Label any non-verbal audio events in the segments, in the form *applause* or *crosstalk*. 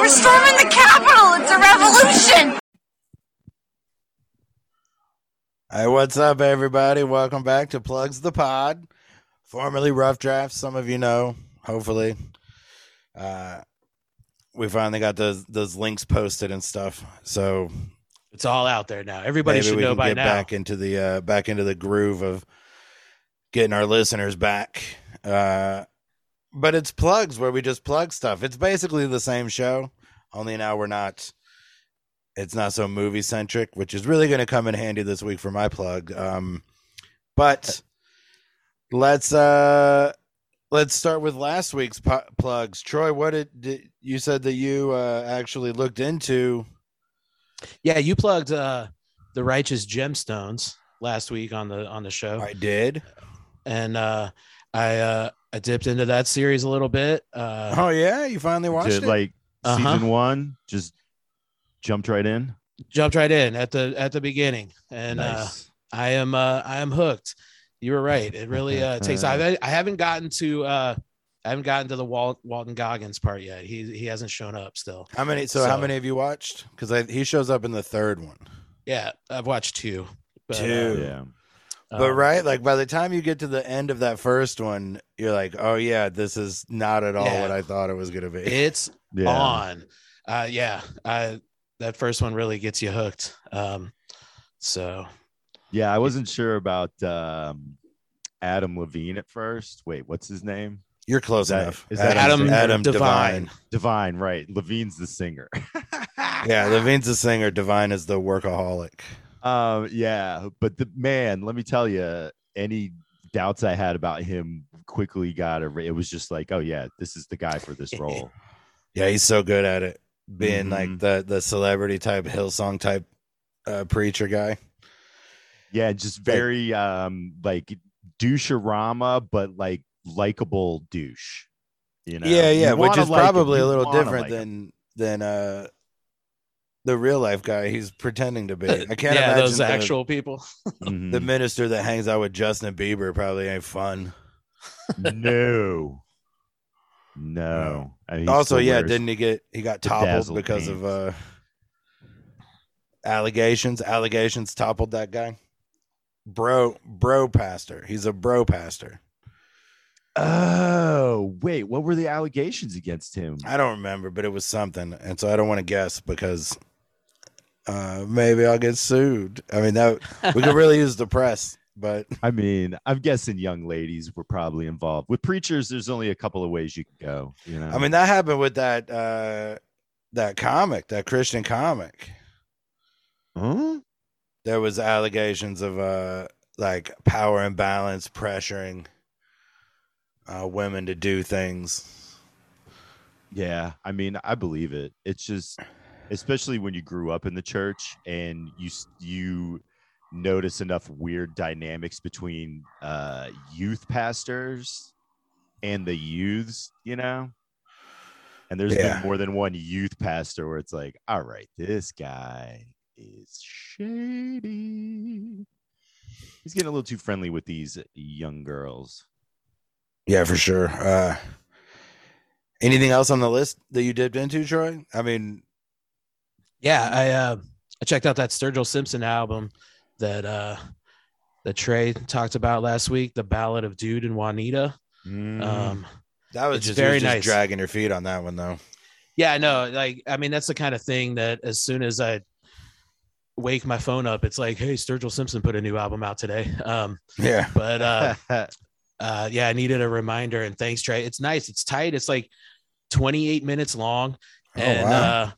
We're storming the Capitol. It's a revolution. Hey, what's up, everybody? Welcome back to Plugs the Pod, formerly Rough Draft. Some of you know, hopefully. Uh, we finally got those those links posted and stuff, so It's all out there now. Everybody maybe should we know can by get now. back into the uh, back into the groove of getting our listeners back. Uh, but it's plugs where we just plug stuff. It's basically the same show, only now we're not. It's not so movie centric, which is really going to come in handy this week for my plug. Um, but let's uh let's start with last week's pu- plugs. Troy, what did, did you said that you uh, actually looked into? Yeah, you plugged uh, the Righteous Gemstones last week on the on the show, I did. and uh, I uh, I dipped into that series a little bit. Uh, Oh yeah, you finally watched Did it. like Uh-huh. season one just jumped right in. Jumped right in at the at the beginning, and uh. I am uh, I am hooked. You were right. It really uh, *laughs* takes. I I haven't gotten to uh, I haven't gotten to the Walt, Walton Goggins part yet. He he hasn't shown up still. how many? So, how many have you watched? Because he shows up in the third one. Yeah, I've watched two. But, Two. uh, yeah. But um, right, like by the time you get to the end of that first one, you're like, oh yeah, this is not at all Yeah. what I thought it was gonna be. *laughs* it's Yeah. on. Uh, yeah, I, that first one really gets you hooked. Um, so Yeah, I wasn't sure about um Adam Levine at first. Wait, what's his name? You're close Is that- enough. is that Adam, Adam Adam DeVine. DeVine. DeVine, right. Levine's the singer. Yeah, *laughs* Levine's the singer. DeVine is the workaholic. Um, yeah, but the man, let me tell you, any doubts I had about him quickly got a it was just like, oh yeah, this is the guy for this role. *laughs* Yeah, he's so good at it. Being Mhm. like the the celebrity type, Hillsong type uh, preacher guy. Yeah, just very um like doucherama, but like likable douche. You know, yeah, yeah, which is like probably a little different like him. than than uh the real life guy he's pretending to be. I can't yeah, imagine those the, actual people. *laughs* *laughs* The minister that hangs out with Justin Bieber probably ain't fun. no, no. And he also, yeah, didn't he get he got toppled bedazzled because of uh allegations? Allegations toppled that guy. Bro, bro pastor. He's a bro pastor. Oh wait, what were the allegations against him? I don't remember, but it was something, and so I don't want to guess because uh maybe I'll get sued. I mean that we could really use the press, but *laughs* I mean, I'm guessing young ladies were probably involved. With preachers, there's only a couple of ways you can go. You know, I mean that happened with that uh that comic, that Christian comic. Huh? There was allegations of uh like power imbalance pressuring uh women to do things. Yeah, I mean, I believe it. It's just, especially when you grew up in the church and you you notice enough weird dynamics between uh, youth pastors and the youths, you know. And there's Yeah. been more than one youth pastor where it's like, all right, this guy is shady. He's getting a little too friendly with these young girls. Yeah, for sure. Uh anything else on the list that you dipped into, Troy? I mean, Yeah, I uh, I checked out that Sturgill Simpson album that uh, that Trey talked about last week, the Ballad of Dood and Juanita. Um, that was just very very just nice. dragging your feet on that one though. yeah, I know. Like, I mean, that's the kind of thing that as soon as I wake my phone up, it's like, hey, Sturgill Simpson put a new album out today. Um, Yeah. but uh, *laughs* uh, yeah, I needed a reminder. And thanks, Trey. It's nice. It's tight. It's like 28 minutes long. Oh, and wow. uh,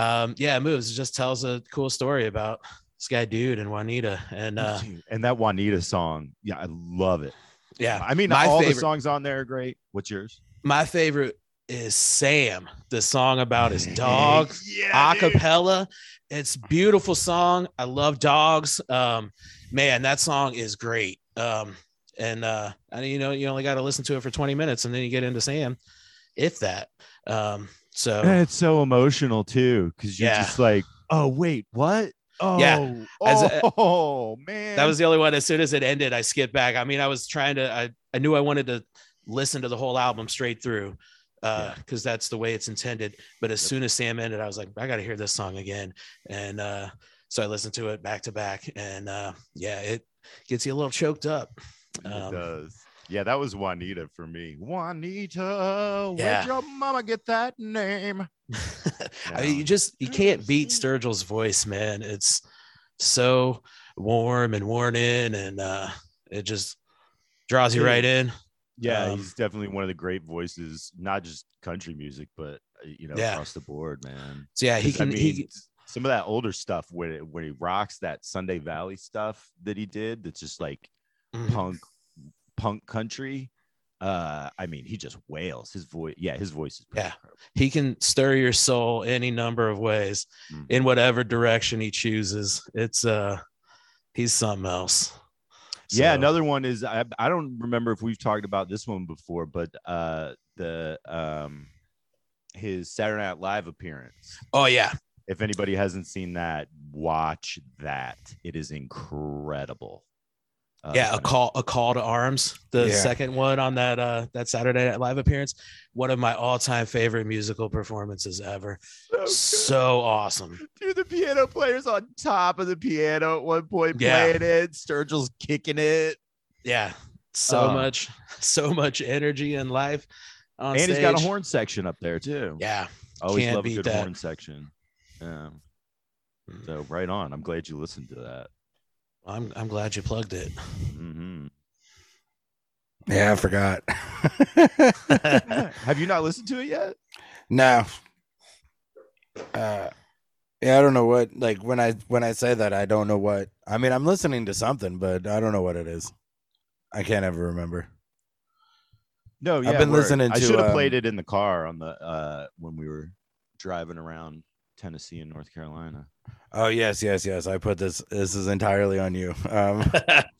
um, yeah, it moves. It just tells a cool story about this guy, dude, and Juanita. And uh, and that Juanita song, yeah, I love it. yeah, I mean, all the songs on there are great. What's yours? my favorite is Sam, the song about his dog, yeah, a cappella. It's beautiful song. I love dogs. Um, man, that song is great. Um, and uh, you know, you only got to listen to it for 20 minutes and then you get into Sam, if that. Um, so And it's so emotional too, because you're Yeah. just like, oh wait, what? Oh, Yeah. As a- oh man, that was the only one. As soon as it ended, I skipped back. I mean, I was trying to. I I knew I wanted to listen to the whole album straight through, uh because that's the way it's intended but as soon as sam ended i was like i gotta hear this song again and uh so i listened to it back to back and uh yeah it gets you a little choked up it Um, does. Yeah, that was Juanita for me. Juanita, Yeah. where'd your mama get that name? *laughs* I mean, you just you can't beat Sturgill's voice, man. It's so warm and worn in, and uh, it just draws you right in. Yeah, Um, he's definitely one of the great voices, not just country music, but uh, you know, Yeah. across the board, man. So yeah, he 'Cause, I can. mean, he some of that older stuff when it, when he rocks that Sunday Valley stuff that he did, that's just like Mhm. punk, punk country. Uh, I mean, he just wails. His voice, yeah, his voice is Yeah. incredible. he can stir your soul any number of ways Mhm. in whatever direction he chooses. It's uh, he's something else. Yeah, another one is I, I don't remember if we've talked about this one before, but uh the um his Saturday Night Live appearance. Oh yeah, If anybody hasn't seen that, watch that. It is incredible. Uh, yeah. A call, a call to arms. The Yeah. second one on that uh that Saturday Night Live appearance. One of my all time favorite musical performances ever. so, So awesome. good. Dude, the piano player's on top of the piano at one point Yeah. playing it. Sturgill's kicking it. Yeah, so Oh. much, so much energy and life on and stage. he's got a horn section up there too. Yeah, Always can't love a good that. horn section. Yeah. So right on. I'm glad you listened to that. I'm I'm glad you plugged it. hmm Yeah, I forgot. *laughs* Have you not listened to it yet? no. Uh, yeah, I don't know what. Like when I when I say that, I don't know what. I mean, I'm listening to something, but I don't know what it is. I can't ever remember. No, I've been word. listening I should have played um, it in the car on the uh when we were driving around Tennessee and North Carolina. Oh yes, yes, yes. I put this. This is entirely on you. Um,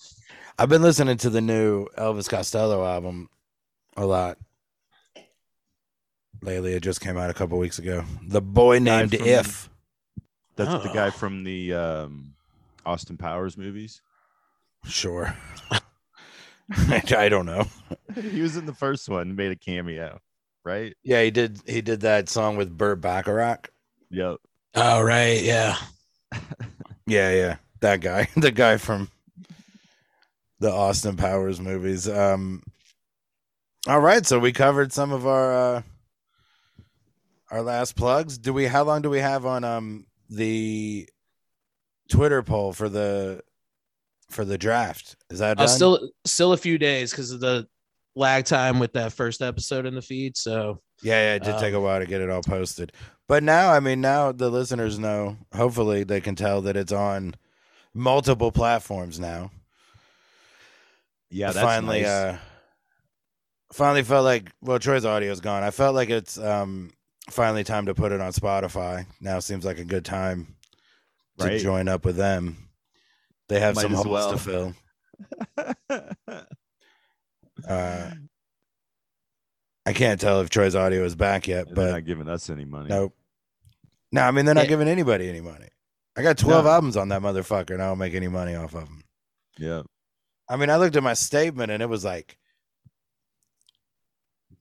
*laughs* I've been listening to the new Elvis Costello album a lot lately. It just came out a couple weeks ago. The boy Guy named from- If. That's the guy Oh. from the um Austin Powers movies. Sure. *laughs* I don't know. *laughs* he was in the first one, made a cameo, right? Yeah, he did. He did that song with Burt Bacharach. Yep. oh right, yeah. Yeah, yeah, that guy, *laughs* the guy from the Austin Powers movies. Um, all right, so we covered some of our uh, our last plugs. Do we? How long do we have on um the Twitter poll for the for the draft? Is that Uh, still still a few days because of the lag time with that first episode in the feed. So Yeah, yeah, it did take a Um, while to get it all posted. But now, I mean, now the listeners know. Hopefully, they can tell that it's on multiple platforms now. Yeah, that's finally, nice. uh, finally felt like well, Troy's audio's gone. I felt like it's um finally time to put it on Spotify. Now seems like a good time to Right. join up with them. They have Might some holes well. to fill. *laughs* Uh, I can't tell if Troy's audio is back yet, but They're but not giving us any money. Nope. No, I mean they're not Yeah. giving anybody any money. I got twelve No. albums on that motherfucker, and I don't make any money off of them. Yeah. I mean, I looked at my statement, and it was like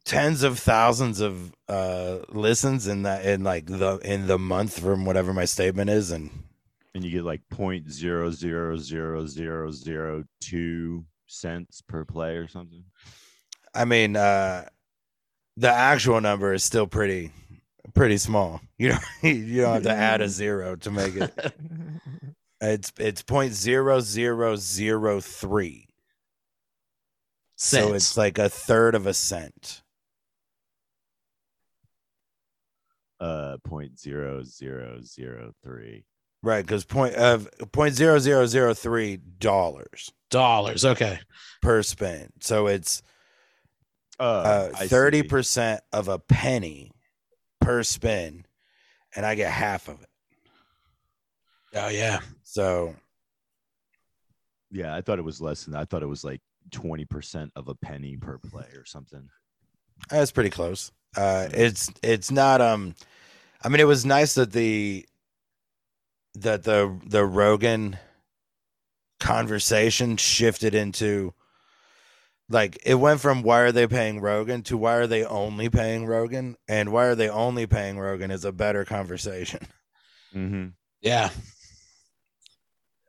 tens of thousands of uh listens in that in like the in the month from whatever my statement is, and And you get like point zero zero zero zero zero two cents per play or something. I mean, uh the actual number is still pretty pretty small. You know, *laughs* you don't have to add a zero to make it. *laughs* It's it's point zero zero zero three. So it's like a third of a cent. uh point zero zero zero three. Right, because point of point zero zero zero three dollars dollars. Okay. per spin. So it's Uh, thirty percent of a penny per spin, and I get half of it. Oh yeah. So Yeah, I thought it was less than that. I thought it was like twenty percent of a penny per play or something. that's pretty close. Uh, it's it's not. Um, I mean, it was nice that the that the the Rogan conversation shifted into like it went from why are they paying Rogan to why are they only paying Rogan, and why are they only paying Rogan is a better conversation. *laughs* Mm-hmm. Yeah.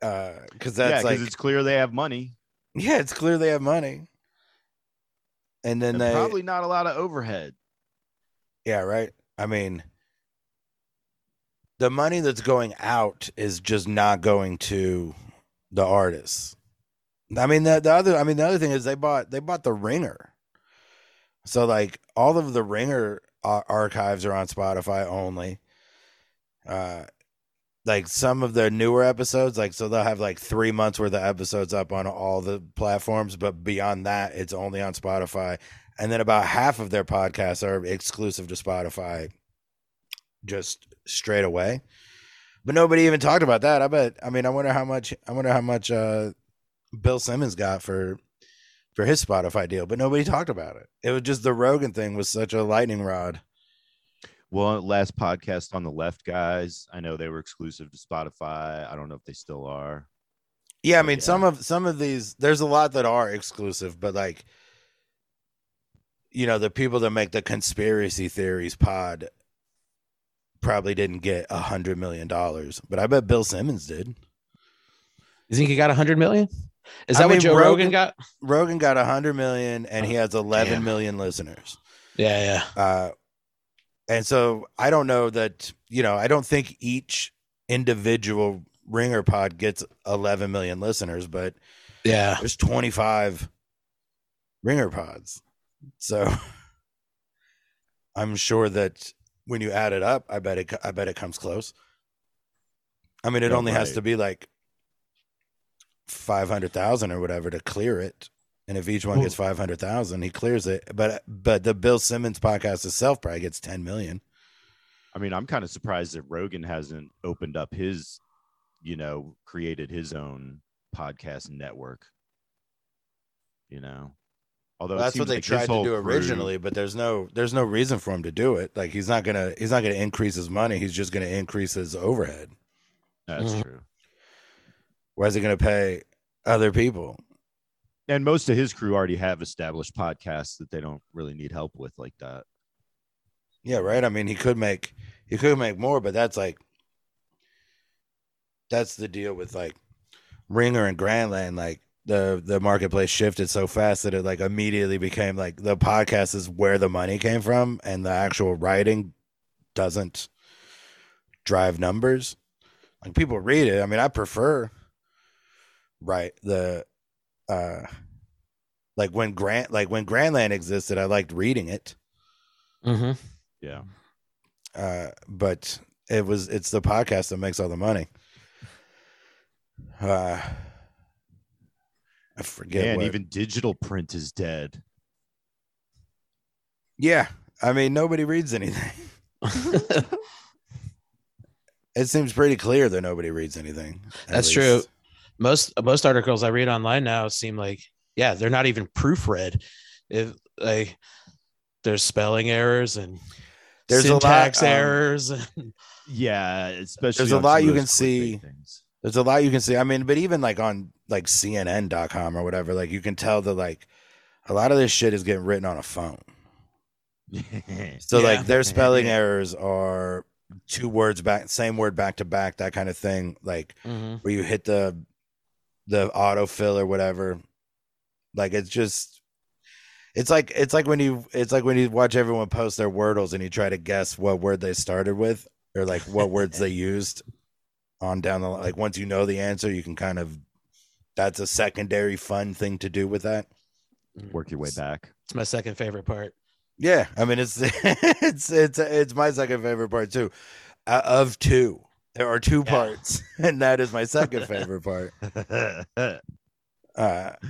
Uh, because Yeah, that's because like it's clear they have money. yeah, it's clear they have money, and then And they probably not a lot of overhead. Yeah, right. I mean, the money that's going out is just not going to the artists. I mean, the, the other, I mean, the other thing is they bought they bought the Ringer, so like all of the Ringer ar- archives are on Spotify only. Uh, like some of the newer episodes, like so they'll have like three months worth of episodes up on all the platforms, but beyond that, it's only on Spotify and then about half of their podcasts are exclusive to Spotify just straight away. But nobody even talked about that. I bet I mean I wonder how much I wonder how much uh Bill Simmons got for for his Spotify deal, but nobody talked about it. It was just the Rogan thing was such a lightning rod. Well, last podcast on the left, guys. I know they were exclusive to Spotify. I don't know if they still are. Yeah, I mean yeah. some of some of these there's a lot that are exclusive, but like you know, the people that make the conspiracy theories pod probably didn't get a hundred million dollars, but I bet Bill Simmons did. You think he got a hundred million? Is I that mean, what Joe Rogan- Rogan, got? Rogan got a hundred million, and he has eleven Damn. million listeners. Yeah, yeah. Uh, and so I don't know that you know I don't think each individual ringer pod gets 11 million listeners, but Yeah. there's 25 ringer pods. So I'm sure that when you add it up, I bet it I bet it comes close. I mean, it Yeah, only has to be like 500,000 or whatever to clear it. And if each one Well- gets 500,000, he clears it. But but the Bill Simmons podcast itself probably gets 10 million. I mean, I'm kind of surprised that Rogan hasn't opened up his, you know, created his own podcast network. You know, although it That's what they like tried to whole do crew- originally, but there's no there's no reason for him to do it. Like he's not gonna he's not gonna increase his money. He's just gonna increase his overhead. That's Mhm. true. Why is he gonna pay other people? And most of his crew already have established podcasts that they don't really need help with like that. Yeah, right. I mean, he could make he could make more, but that's like that's the deal with like Ringer and Grantland. Like the the marketplace shifted so fast that it like immediately became like the podcast is where the money came from, and the actual writing doesn't drive numbers. Like people read it. I mean, I prefer right the uh like when Grant like when Grantland existed, I liked reading it. Mm-hmm. Yeah. uh, but it was it's the podcast that makes all the money. Uh, I forget. and even digital print is dead. yeah, I mean nobody reads anything. *laughs* *laughs* It seems pretty clear that nobody reads anything. at That's true. Least. most most articles I read online now seem like yeah, they're not even proofread. If like there's spelling errors and There's a lot, syntax um, errors. And, Yeah, especially There's a lot you can see. things. There's a lot you can see. I mean, but even like on like CNN.com or whatever, like you can tell that like a lot of this shit is getting written on a phone. *laughs* So Yeah. like their spelling *laughs* errors are two words back, same word back to back, that kind of thing. Like Mhm. where you hit the the autofill or whatever. Like it's just it's like it's like when you it's like when you watch everyone post their wordles and you try to guess what word they started with or like what words they used on down the li- like once you know the answer you can kind of that's a secondary fun thing to do with that. Work your way back. It's my second favorite part. Yeah, I mean it's *laughs* it's it's it's my second favorite part too. Uh, of two, there are two Yeah. parts, *laughs* and that is my second favorite part. Uh, *laughs*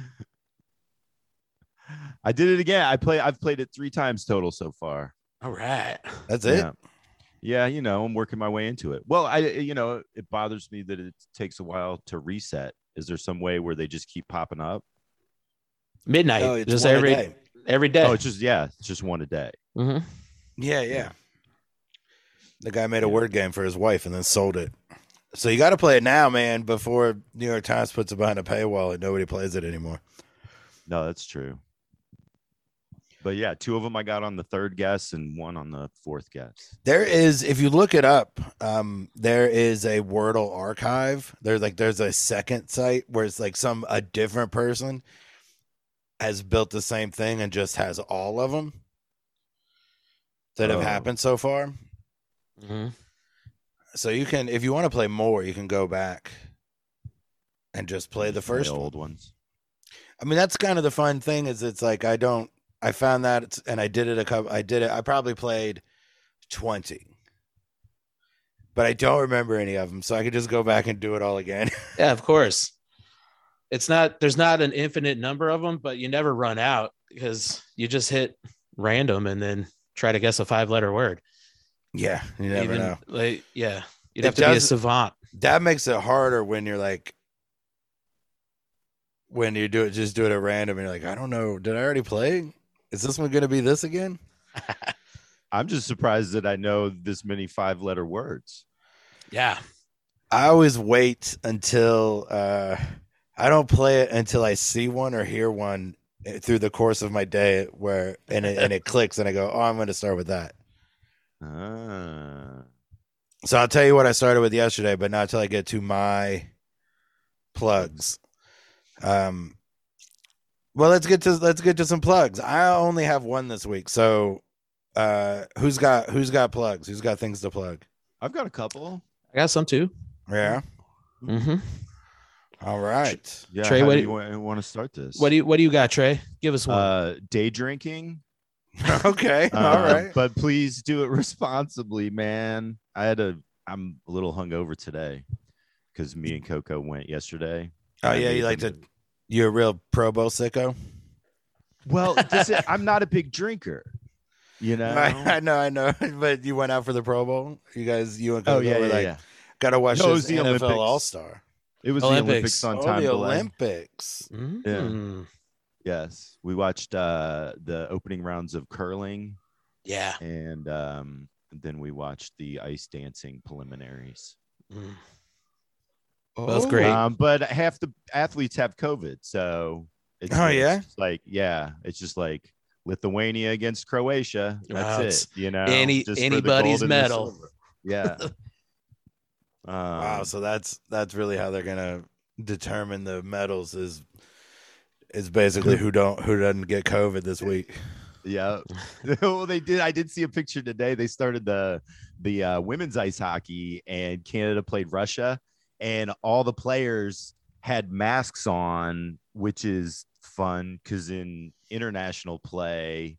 I did it again. I play. I've played it three times total so far. All right. that's it. Yeah. Yeah, you know, I'm working my way into it. Well, I, you know, it bothers me that it takes a while to reset. Is there some way where they just keep popping up? Midnight. Oh, it's just one a every day. every day. Oh, it's just yeah, it's just one a day. Mhm. Yeah, yeah. The guy made a word game for his wife and then sold it. So you got to play it now, man, before New York Times puts it behind a paywall and nobody plays it anymore. No, that's true. But yeah, two of them I got on the third guess and one on the fourth guess. There is, if you look it up, um, there is a Wordle archive. There's like there's a second site where it's like some a different person has built the same thing and just has all of them that have Oh. happened so far. Mhm. So you can, if you want to play more, you can go back and just play the Just play first one. old ones. I mean, that's kind of the fun thing is it's like I don't. I found that and I did it a couple. I did it. I probably played twenty, but I don't remember any of them. So I could just go back and do it all again. *laughs* Yeah, of course. It's not there's not an infinite number of them, but you never run out because you just hit random and then try to guess a five letter word. Yeah, you never Even, know. Like, yeah, you'd It have to be a savant. That makes it harder when you're like when you do it. Just do it at random, and you're like, I don't know. Did I already play? Is this one going to be this again? *laughs* I'm just surprised that I know this many five letter words. Yeah. I always wait until uh, I don't play it until I see one or hear one eh, through the course of my day where and it, and it *laughs* clicks and I go, oh, I'm going to start with that. Ah. So I'll tell you what I started with yesterday, but not until I get to my plugs. Um, well, let's get to let's get to some plugs. I only have one this week, so uh, who's got who's got plugs? Who's got things to plug? I've got a couple. I got some too. Yeah. Mm-hmm. All right. Yeah, Trey, how what do do you want, want to start this? What do you what do you got, Trey? Give us one. uh, day drinking. *laughs* okay. All Uh, right. but please do it responsibly, man. I had a. I'm a little hungover today because me and Coco went yesterday. Oh yeah, you like to. You're a real Pro Bowl sicko. Well, this is- *laughs* I'm not a big drinker. You know. I, I know, I know. *laughs* But you went out for the Pro Bowl. You guys, you and oh Coco yeah, were yeah, like, yeah. gotta watch No, it this was the NFL Olympics. All Star. It was Olympics. the Olympics on Oh, time the delay. Olympics. Mm. Yes, we watched uh, the opening rounds of curling, Yeah. and um, then we watched the ice dancing preliminaries. Mm. Oh, Both great. Um, but half the athletes have COVID, so it's Oh, yeah? just like yeah, it's just like Lithuania against Croatia. That's it's it. You know, any- just for the anybody's gold medal. Yeah. *laughs* um, Wow. So that's that's really how they're gonna determine the medals is is basically who don't who doesn't get COVID this week. Yeah. *laughs* well, they did. I did see a picture today. They started the the uh, women's ice hockey, and Canada played Russia, and all the players had masks on, which is fun because in international play,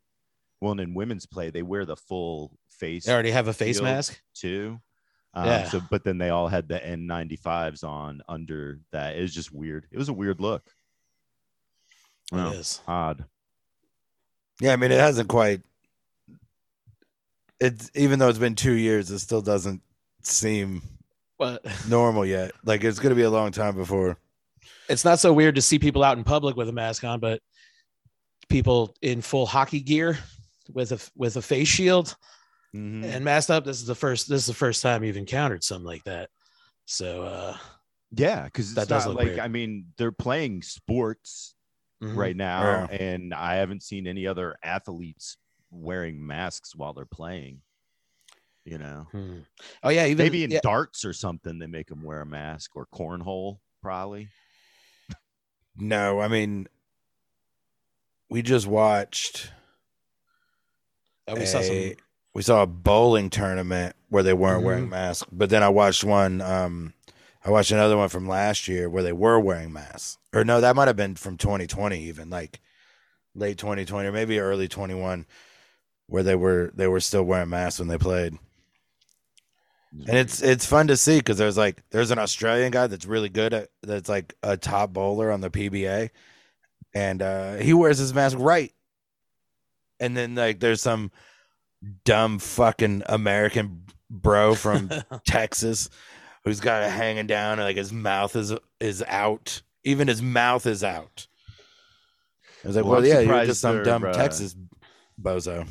well, and in women's play, they wear the full face They already have a face mask. too. Um, Yeah. So, but then they all had the N95s on under that. It was just weird. It was a weird look. Wow. It is. Odd. Yeah, I mean it hasn't quite. It's even though it's been two years, it still doesn't seem But normal yet. Like it's gonna be a long time before. it's not so weird to see people out in public with a mask on, but people in full hockey gear with a with a face shield Mhm. and masked up. This is the first. This is the first time you've encountered something like that. So uh, Yeah, because That does not look like weird. I mean they're playing sports mhm. right now, Yeah. and I haven't seen any other athletes wearing masks while they're playing. You know, Hmm. Oh yeah, even maybe in yeah, darts or something they make them wear a mask or cornhole, probably. No, I mean we just watched uh, we saw some. a- we saw a bowling tournament where they weren't Mhm. wearing masks, but then I watched one. Um, I watched another one from last year where they were wearing masks, or no, that might have been from 2020, even like late 2020 or maybe early 21, where they were they were still wearing masks when they played. And it's it's fun to see because there's like there's an Australian guy that's really good at that's like a top bowler on the PBA, and uh, he wears his mask right. And then like there's some dumb fucking American bro from *laughs* Texas who's got it hanging down and like his mouth is is out. Even his mouth is out. I was like, Well, well, yeah, you're just some dumb uh, Texas bozo.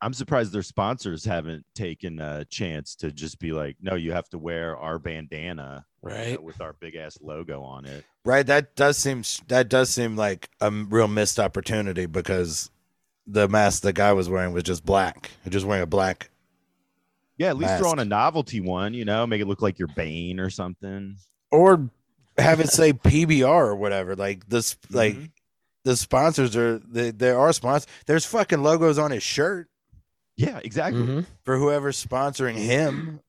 I'm surprised their sponsors haven't taken a chance to just be like, no, you have to wear our bandana you know, right. with our big ass logo on it. Right. That does seem that does seem like a real missed opportunity because the mask the guy was wearing was just black. He was just wearing a black. Yeah, at least throw on a novelty one, you know, make it look like you're Bane or something. Or have it say PBR or whatever. Like this, like Mhm. the sponsors are they, there are sponsors. There's fucking logos on his shirt Yeah, exactly. Mhm. for whoever's sponsoring him.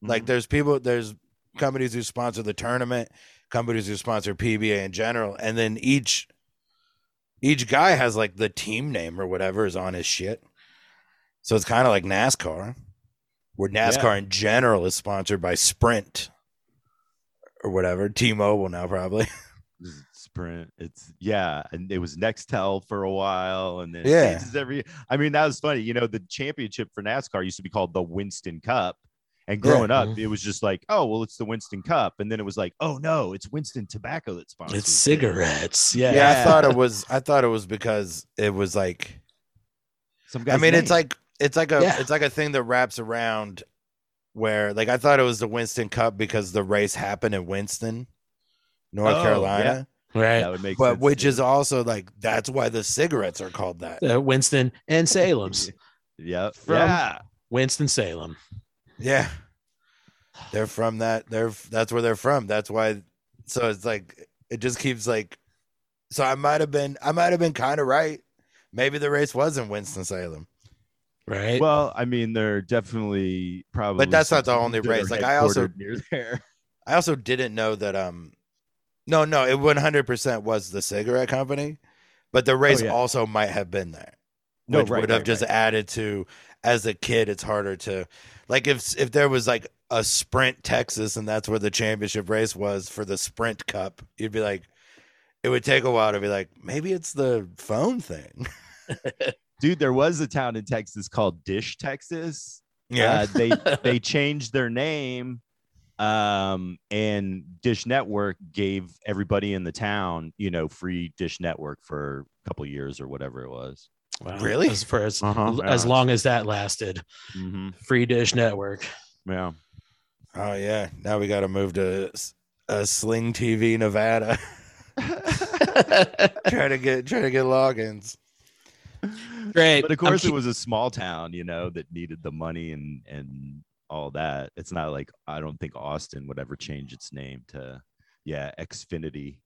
Like Mhm. there's people, there's companies who sponsor the tournament, companies who sponsor PBA in general, and then each each guy has like the team name or whatever is on his shit. So it's kind of like NASCAR, where NASCAR in general is sponsored by Sprint or whatever, T-Mobile now probably. *laughs* Sprint. It's yeah, and it was Nextel for a while, and then Yeah. changes every. I mean, that was funny. You know, the championship for NASCAR used to be called the Winston Cup, and Yeah. growing up, Mhm. it was just like, oh, well, it's the Winston Cup, and then it was like, oh no, it's Winston Tobacco that sponsors. It's it. cigarettes. Yeah. Yeah, I thought it was. I thought it was because it was like. Some guys. I guy's mean, it's like it's like a Yeah. it's like a thing that wraps around where like I thought it was the Winston Cup because the race happened in Winston, North Oh, Carolina, Right. that would make but sense which is also like that's why the cigarettes are called that. Uh, Winston and *laughs* Salem's. Yep. From- yeah. Winston Salem. Yeah, they're from that. They're that's where they're from. That's why. So it's like it just keeps like. So I might have been I might have been kind of right. Maybe the race was in Winston Salem. Right. Well, I mean, they're definitely probably. But that's not the only race. Like, I also- near there. *laughs* I also didn't know that um no no it 100% was the cigarette company but the race Oh, yeah. also might have been there No, which right, would have right, just right. added to as a kid it's harder to like if if there was like a sprint Texas and that's where the championship race was for the sprint cup you'd be like it would take a while to be like maybe it's the phone thing *laughs* Dude, there was a town in Texas called Dish, Texas. yeah Uh, they *laughs* they changed their name um and dish network gave everybody in the town you know free dish network for a couple years or whatever it was Wow. Really? As for as, Uh-huh, as yeah. long as that lasted. mm-hmm. Free Dish Network. yeah oh yeah now we got to move to s- uh, Sling TV Nevada *laughs* *laughs* try to get try to get logins *laughs* Great. but of I'm course keep- it was a small town you know that needed the money and and all that it's not like i don't think austin would ever change its name to yeah xfinity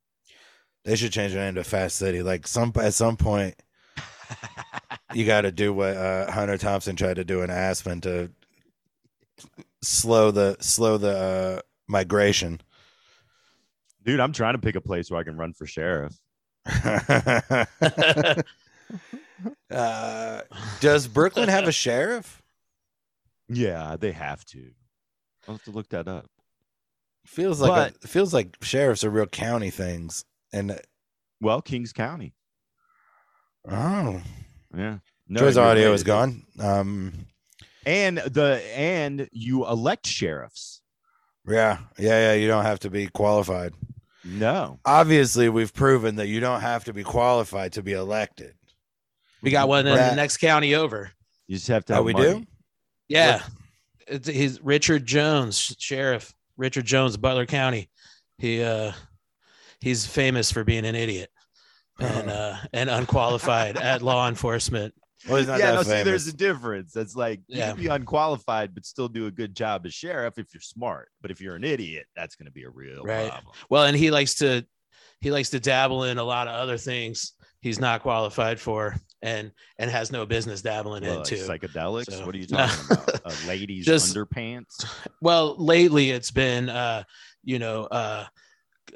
They should change their name to Fast City. Like some at some point, *laughs* you got to do what uh, Hunter Thompson tried to do in Aspen to slow the slow the uh, migration. dude i'm trying to pick a place where i can run for sheriff *laughs* uh, does Brooklyn have a sheriff? yeah they have to i'll have to look that up Feels like But- a, feels like sheriffs are real county things. And well kings county oh, yeah no, you're audio is gone. Um, and the and you elect sheriffs yeah, yeah, yeah. You don't have to be qualified. no Obviously, we've proven that you don't have to be qualified to be elected. We got one in Brad- the next county over. you just have to Oh, we money. do. Yeah. It's, he's Richard Jones, sheriff. Richard Jones, Butler County. He uh he's famous for being an idiot and Oh. *laughs* uh and unqualified at law enforcement. Well, he's not yeah, that no, see, there's a difference. That's like you Yeah. can be unqualified but still do a good job as sheriff if you're smart. But if you're an idiot, that's going to be a real Right. problem. Well, and he likes to he likes to dabble in a lot of other things he's not qualified for and and has no business dabbling Well, into. psychedelics. So- what are you No. *laughs* talking about? Uh, ladies' Just- underpants. well, lately it's been uh, you know, uh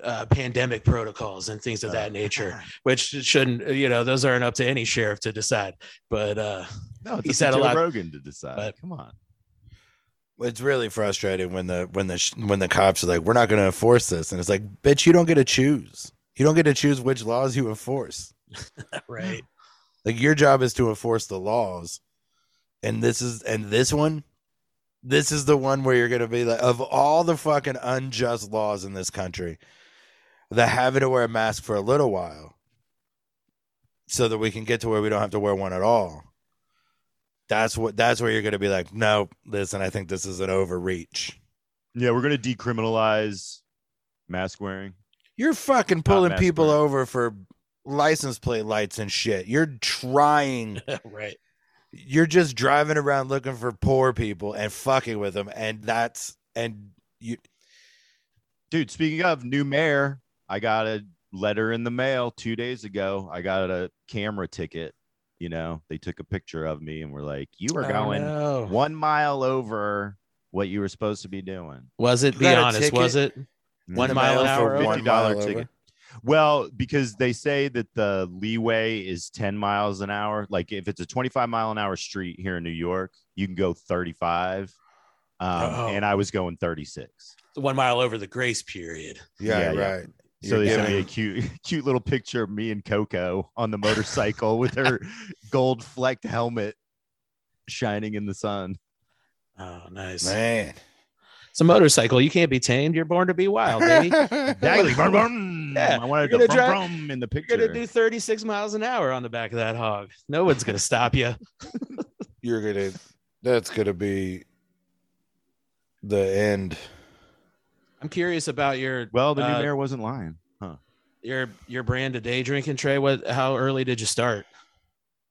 uh, pandemic protocols and things of that nature, *laughs* which shouldn't, you know, those aren't up to any sheriff to decide. But uh, No, He it's said up a to Joe lot- Rogan to decide. but- Come on. It's really frustrating when the when the when the cops are like, "We're not going to enforce this," and it's like, "Bitch, you don't get to choose. You don't get to choose which laws you enforce. *laughs* right, Like your job is to enforce the laws, and this is and this one, this is the one where you're going to be like, of all the fucking unjust laws in this country, the having to wear a mask for a little while, so that we can get to where we don't have to wear one at all. That's what. That's where you're going to be like, no, listen, I think this is an overreach. Yeah, we're going to decriminalize mask wearing. You're fucking pulling people wearing. over for license plate lights and shit. You're trying. *laughs* right. You're just driving around looking for poor people and fucking with them, and that's and you. Dude, speaking of new mayor, I got a letter in the mail two days ago. I got a camera ticket. You know, they took a picture of me and were like, "You were Oh, going no. one mile over what you were supposed to be doing." Was it? Be honest. Was it? One the mile an hour one $50 ticket. Well, because they say that the leeway is 10 miles an hour. Like if it's a 25 mile an hour street here in New York, you can go 35. Um, Oh. And I was going 36. One mile over the grace period. Yeah, Yeah, yeah. right. So You're they sent me a cute, *laughs* cute little picture of me and Coco on the motorcycle with her *laughs* gold flecked helmet shining in the sun. Oh, nice. man. It's a motorcycle. You can't be tamed. You're born to be wild, baby. *laughs* Exactly. Vroom, vroom. Yeah, I wanted to gonna vroom, drive- vroom in the picture. You're gonna do 36 miles an hour on the back of that hog. No one's gonna stop you. *laughs* You're gonna. That's gonna be the end. I'm curious about your well, the new uh, mayor wasn't lying. Huh. your your brand of day drinking, Trey. What? How early did you start?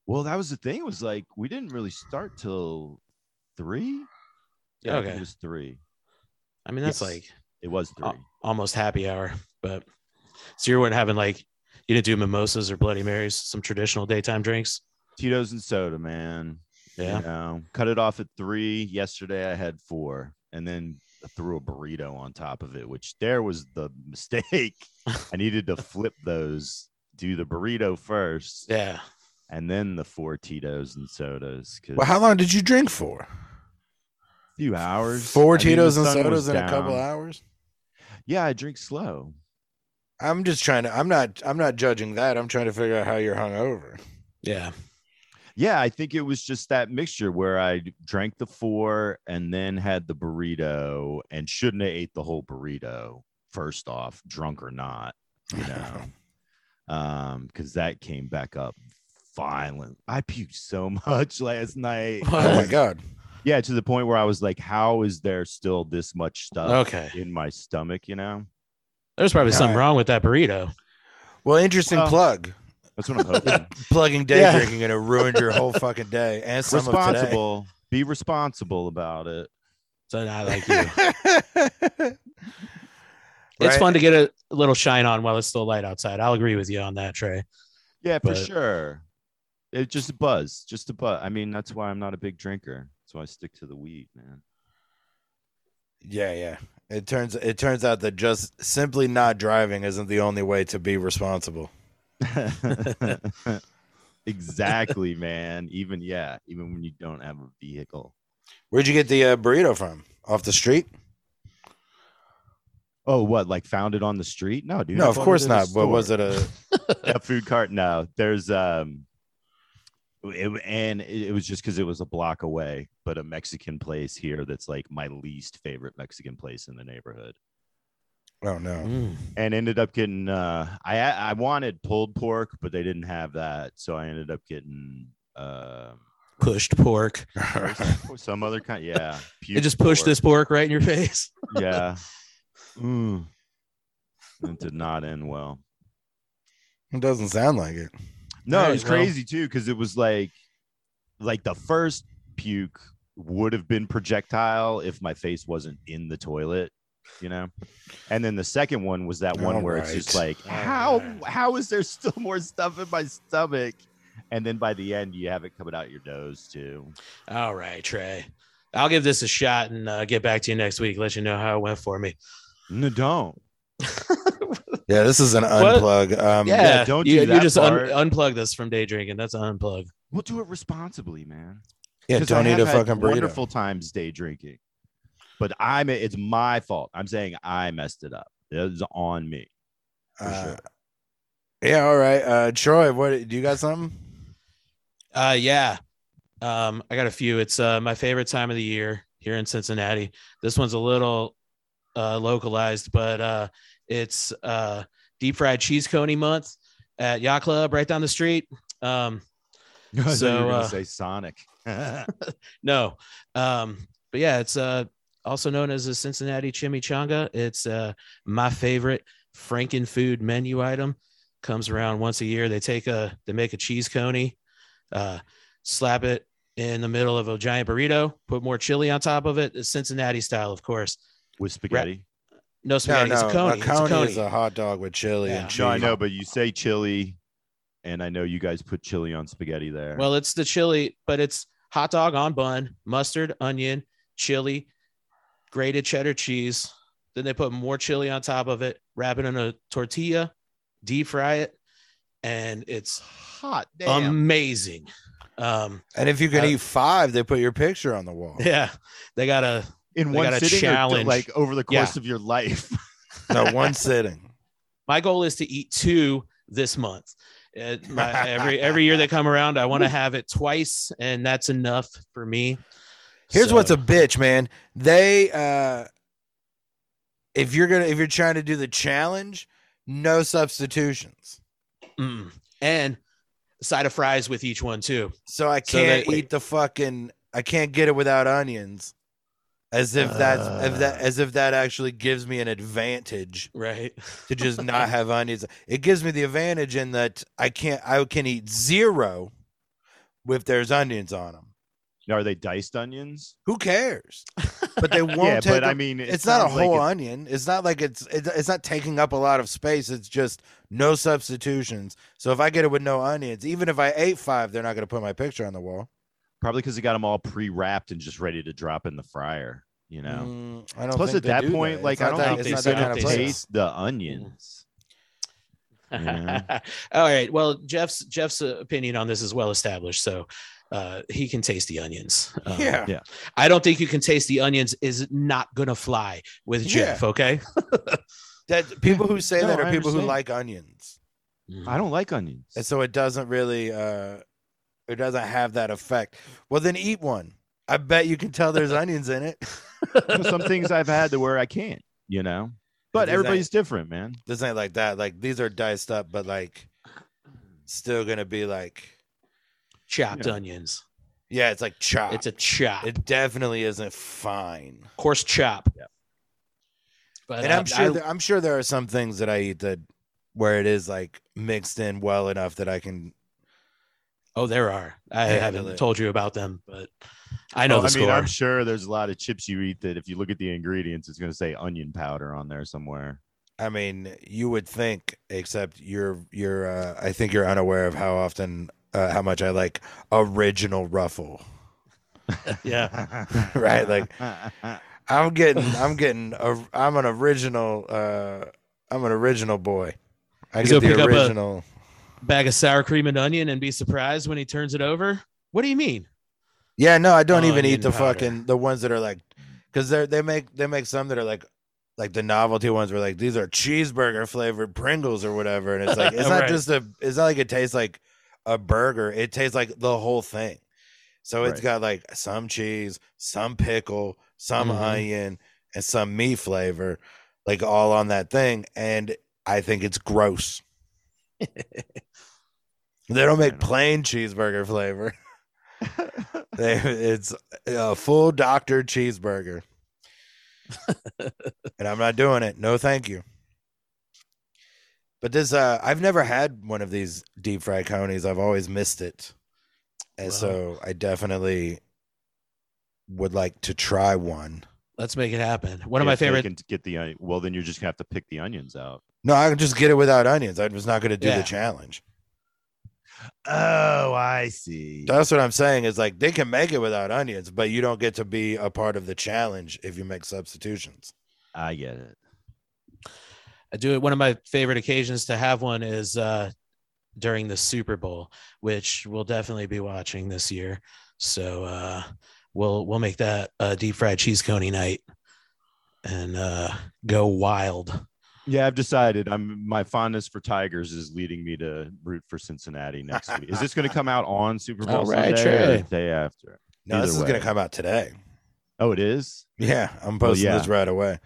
Well, that was the thing. It was like we didn't really start till three. Yeah, Okay. it was three. I mean, that's Yes. like It was three. al- almost happy hour. But so you weren't having like you didn't do mimosas or Bloody Marys, some traditional daytime drinks. Tito's and soda, man. Yeah. You know, cut it off at three. Yesterday I had four, and then threw a burrito on top of it, which there was the *laughs* mistake. I needed to flip those, do the burrito first, Yeah. and then the four Tito's and sodas. Cause Well, how long did you drink for? a few hours. Four I mean, Tito's and sodas was in a couple hours. Yeah, I drink slow. I'm just trying to. I'm not. I'm not judging that. I'm trying to figure out how you're hungover. Yeah. Yeah, I think it was just that mixture where I drank the four and then had the burrito and shouldn't have ate the whole burrito first off, drunk or not, you *laughs* know. um, because that came back up violent. I puked so *laughs* much last night. oh my *laughs* god. yeah, to the point where I was like, how is there still this much stuff Okay. in my stomach, you know? There's probably something Alright. wrong with that burrito. Well, interesting Well, plug. That's what I'm hoping. *laughs* Plugging day Yeah. drinking gonna ruin your whole *laughs* fucking day and some of today. Be responsible about it. So not like you. *laughs* It's fun to get a little shine on while it's still light outside. I'll agree with you on that, Trey. Yeah, for sure. It's just a buzz, just a buzz. I mean, that's why I'm not a big drinker. So I stick to the weed, man. Yeah, yeah. It turns it turns out that just simply not driving isn't the only way to be responsible. *laughs* exactly, man. Even yeah, even when you don't have a vehicle. Where'd you get the uh, burrito from? Off the street? Oh, what? Like found it on the street? No, dude. no, of course not. But was it a? *laughs* a food cart? No, there's um, it, and it, it was just because it was a block away, but a Mexican place here that's like my least favorite Mexican place in the neighborhood. Oh no. Mm. and ended up getting uh i i wanted pulled pork but they didn't have that so i ended up getting um Pushed pork. *laughs* some other kind yeah They just pushed puke this pork right in your face. *laughs* yeah mm. it did not end well It doesn't sound like it. No Alright, it was well. crazy too because it was like like the first puke would have been projectile if my face wasn't in the toilet you know and then the second one was that one where it's just like how Alright. how is there still more stuff in my stomach and then by the end you have it coming out your nose too All right, Trey. I'll give this a shot and uh, get back to you next week. Let you know how it went for me. no don't *laughs* Yeah, this is an What? unplug. Um, yeah, don't you, do you that just un- part. unplug this from day drinking. That's an unplug. we'll do it responsibly man yeah. 'Cause I Don't eat have a had fucking burrito. wonderful times day drinking but i'm it's my fault i'm saying i messed it up it's on me for Uh, sure. Yeah. All right. Uh, Troy, what do you got? Something? Uh, yeah. Um, I got a few. It's uh, my favorite time of the year here in Cincinnati. This one's a little uh, localized, but uh, it's uh, deep fried cheese coney month at Yacht Club right down the street. Um, *laughs* I thought you So, gonna uh, say Sonic. *laughs* *laughs* no, um, but yeah, it's uh, also known as a Cincinnati chimichanga. It's uh, my favorite Franken food menu item. comes around once a year. They take a they make a cheese coney, uh, slap it in the middle of a giant burrito, put more chili on top of it. It's Cincinnati style, of course. with spaghetti. No No, spaghetti. no, it's a coney. a coney, it's a coney. is a hot dog with chili Yeah. and cheese. No, I know, but you say chili, and I know you guys put chili on spaghetti there. Well, it's the chili, but it's hot dog on bun, mustard, onion, chili, grated cheddar cheese. Then they put more chili on top of it, wrap it in a tortilla, deep fry it, and it's hot amazing. Um, And if you can Uh, eat five, they put your picture on the wall. *laughs* yeah, they got a in they one got a sitting, or challenge. like over the Yeah. course of your life. *laughs* No, one sitting. my goal is to eat two this month. Uh, my, every every year they come around, I want to have it twice, and that's enough for me. Here's So- what's a bitch, man. They uh if you're gonna if you're trying to do the challenge, no substitutions. Mm. and side of fries with each one too. So I can't they- eat the fucking I can't get it without onions. As if that's if that Uh. as if that actually gives me an advantage Right. to just not *laughs* have onions. It gives me the advantage in that I can't I can eat zero if there's onions on them. Are they diced onions? Who cares? *laughs* But they won't yeah, take but I mean, it it's not a sounds like whole onion. It's not like it's it, it's not taking up a lot of space. It's just no substitutions. So if I get it with no onions, even if I ate five, they're not going to put my picture on the wall. Probably because they got them all pre-wrapped and just ready to drop in the fryer. You know. Mm, I don't. Plus, think at that do point, that. like It's I don't that- think they not they're kind of gonna taste the onions. Yeah. *laughs* All right. Well, Jeff's Jeff's uh, opinion on this is well established, so uh, he can taste the onions. *laughs* Um, Yeah. Yeah. I don't think you can taste the onions. Is not gonna fly with Yeah. Jeff. Okay. *laughs* That people who say No, that are I people who like onions, I don't like onions. and so it doesn't really, uh it doesn't have that effect. Well, then eat one. I bet you can tell there's *laughs* onions in it. Some things I've had to where I can't. You know. But These everybody's different, man. This ain't like that. Like these are diced up, but like still gonna be like, Chopped Yeah. onions. yeah, it's like chop. It's a chop. It definitely isn't fine. coarse chop. Yeah. But and uh, I'm sure I- there, I'm sure there are some things that I eat that where it is like mixed in well enough that I can. Oh, there are. I Yeah, haven't really. told you about them, but I know Oh, the I score. mean, I'm sure there's a lot of chips you eat that if you look at the ingredients, it's going to say onion powder on there somewhere. I mean, you would think, except you're you're. Uh, I think you're unaware of how often, uh, how much I like original ruffle. *laughs* yeah. *laughs* Right, like- I'm getting, I'm getting, a, I'm an original. uh I'm an original boy. I He's get the pick a- original. Bag of sour cream and onion and be surprised when he turns it over. What do you mean? Yeah, no, I don't Oh, even eat the powder. fucking the ones that are like, because they they make they make some that are like, like the novelty ones where like these are cheeseburger flavored Pringles or whatever, and it's like *laughs* it's not Right. just a it's not like it tastes like a burger. It tastes like the whole thing. So it's Right. got like some cheese, some pickle, some Mhm. onion, and some meat flavor, like all on that thing, and I think it's gross. *laughs* they don't make plain cheeseburger flavor. *laughs* They, it's a full doctor cheeseburger. *laughs* and I'm not doing it. No, thank you. But this, uh, I've never had one of these deep fried coneys. I've always missed it. And Well. so I definitely would like to try one. Let's make it happen. One of If my they favorite. can get the onion. Well, then you're just gonna have to pick the onions out. No, I can just get it without onions. I was not going to do Yeah. the challenge. Oh, I see. That's what I'm saying is like they can make it without onions, but you don't get to be a part of the challenge if you make substitutions. I get it. I do it. One of my favorite occasions to have one is uh, during the Super Bowl, which we'll definitely be watching this year. So uh, we'll we'll make that a deep fried cheese coney night and uh, go wild. Yeah, I've decided. I'm my fondness for Tigers is leading me to root for Cincinnati next week. Is this going to come out on Super Bowl All right, Sunday or Trey. the day after? No, this Either is going to come out today. Oh, it is. Yeah, I'm posting yeah. this right away.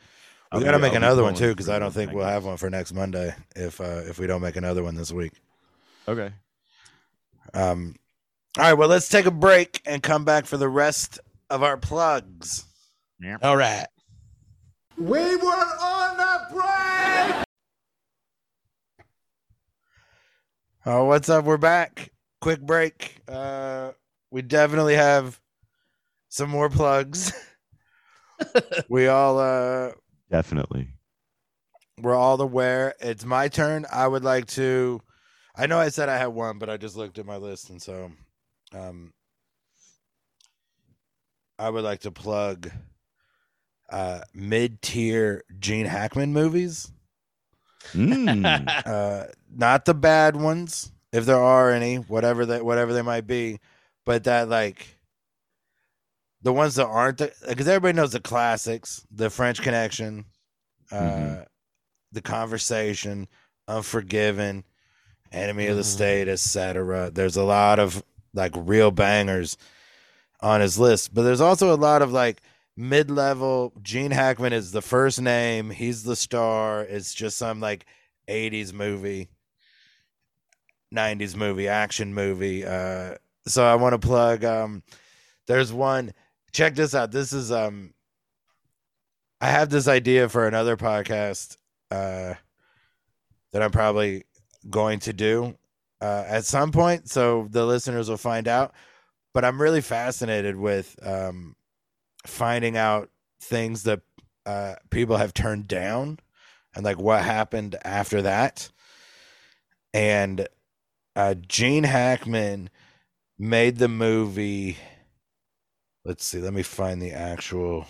We I'll got to make I'll another one too because I don't think we'll have one for next Monday if uh, if we don't make another one this week. Okay. Um, all right, well, let's take a break and come back for the rest of our plugs. All right. We were on a break! Oh, what's up? We're back. Quick break. Uh, we definitely have some more plugs. *laughs* we all uh, Definitely. we're all aware. It's my turn. I would like to. I know I said I had one, but I just looked at my list, and so, um, I would like to plug uh, mid-tier Gene Hackman movies. Mm. *laughs* uh, not the bad ones, if there are any, whatever that whatever they might be, but that like the ones that aren't because everybody knows the classics, the French Connection, uh, Mhm. the Conversation, Unforgiven, Enemy of the Mhm. State, etc. There's a lot of like real bangers on his list, but there's also a lot of like mid-level. Gene Hackman is the first name. He's the star. It's just some like 80s movie 90s movie action movie uh so i want to plug um there's one check this out this is um i have this idea for another podcast uh that i'm probably going to do uh at some point so the listeners will find out but i'm really fascinated with um finding out things that uh people have turned down and like what happened after that. And uh Gene Hackman made the movie let's see let me find the actual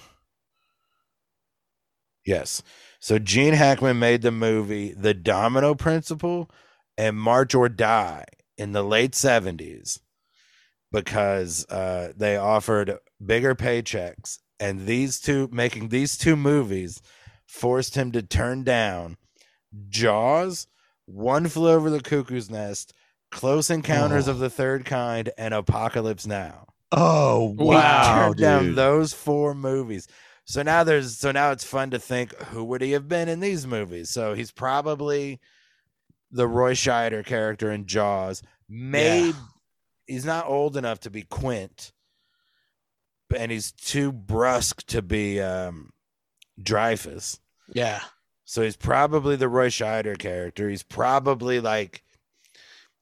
yes. So Gene Hackman made the movie The Domino Principle and March or Die in the late 70s because uh they offered bigger paychecks and these two making these two movies forced him to turn down Jaws, One Flew Over the Cuckoo's Nest, Close Encounters Oh. of the Third Kind, and Apocalypse Now. Oh He wow, turned down those four movies. So now there's so now it's fun to think who would he have been in these movies? So he's probably the Roy Scheider character in Jaws. Made he's not old enough to be Quint, and he's too brusque to be um Dreyfuss. Yeah. So he's probably the Roy Scheider character. He's probably like,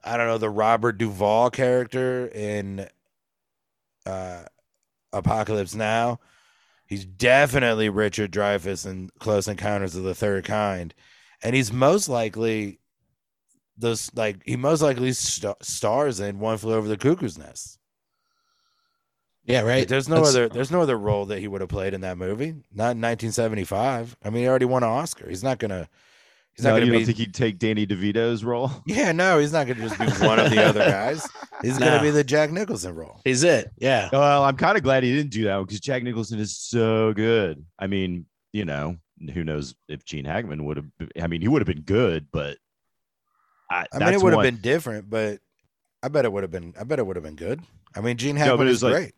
I don't know, the Robert Duvall character in uh, Apocalypse Now. He's definitely Richard Dreyfuss in Close Encounters of the Third Kind, and he's most likely those like he most likely st- stars in One Flew Over the Cuckoo's Nest. Yeah. Right. There's no That's- other. There's no other role that he would have played in that movie. Not in 1975. I mean, he already won an Oscar. He's not gonna. He's no, not you gonna don't think he'd take Danny DeVito's role? *laughs* yeah, no, he's not gonna just be *laughs* one of the other guys. He's gonna be the Jack Nicholson role. He's it. Yeah. Well, I'm kind of glad he didn't do that one because Jack Nicholson is so good. I mean, you know, who knows if Gene Hackman would have? I mean, he would have been good, but I, I mean, it would have been different, but I bet it would have been. I bet it would have been good. I mean, Gene but Hackman it is was like- great.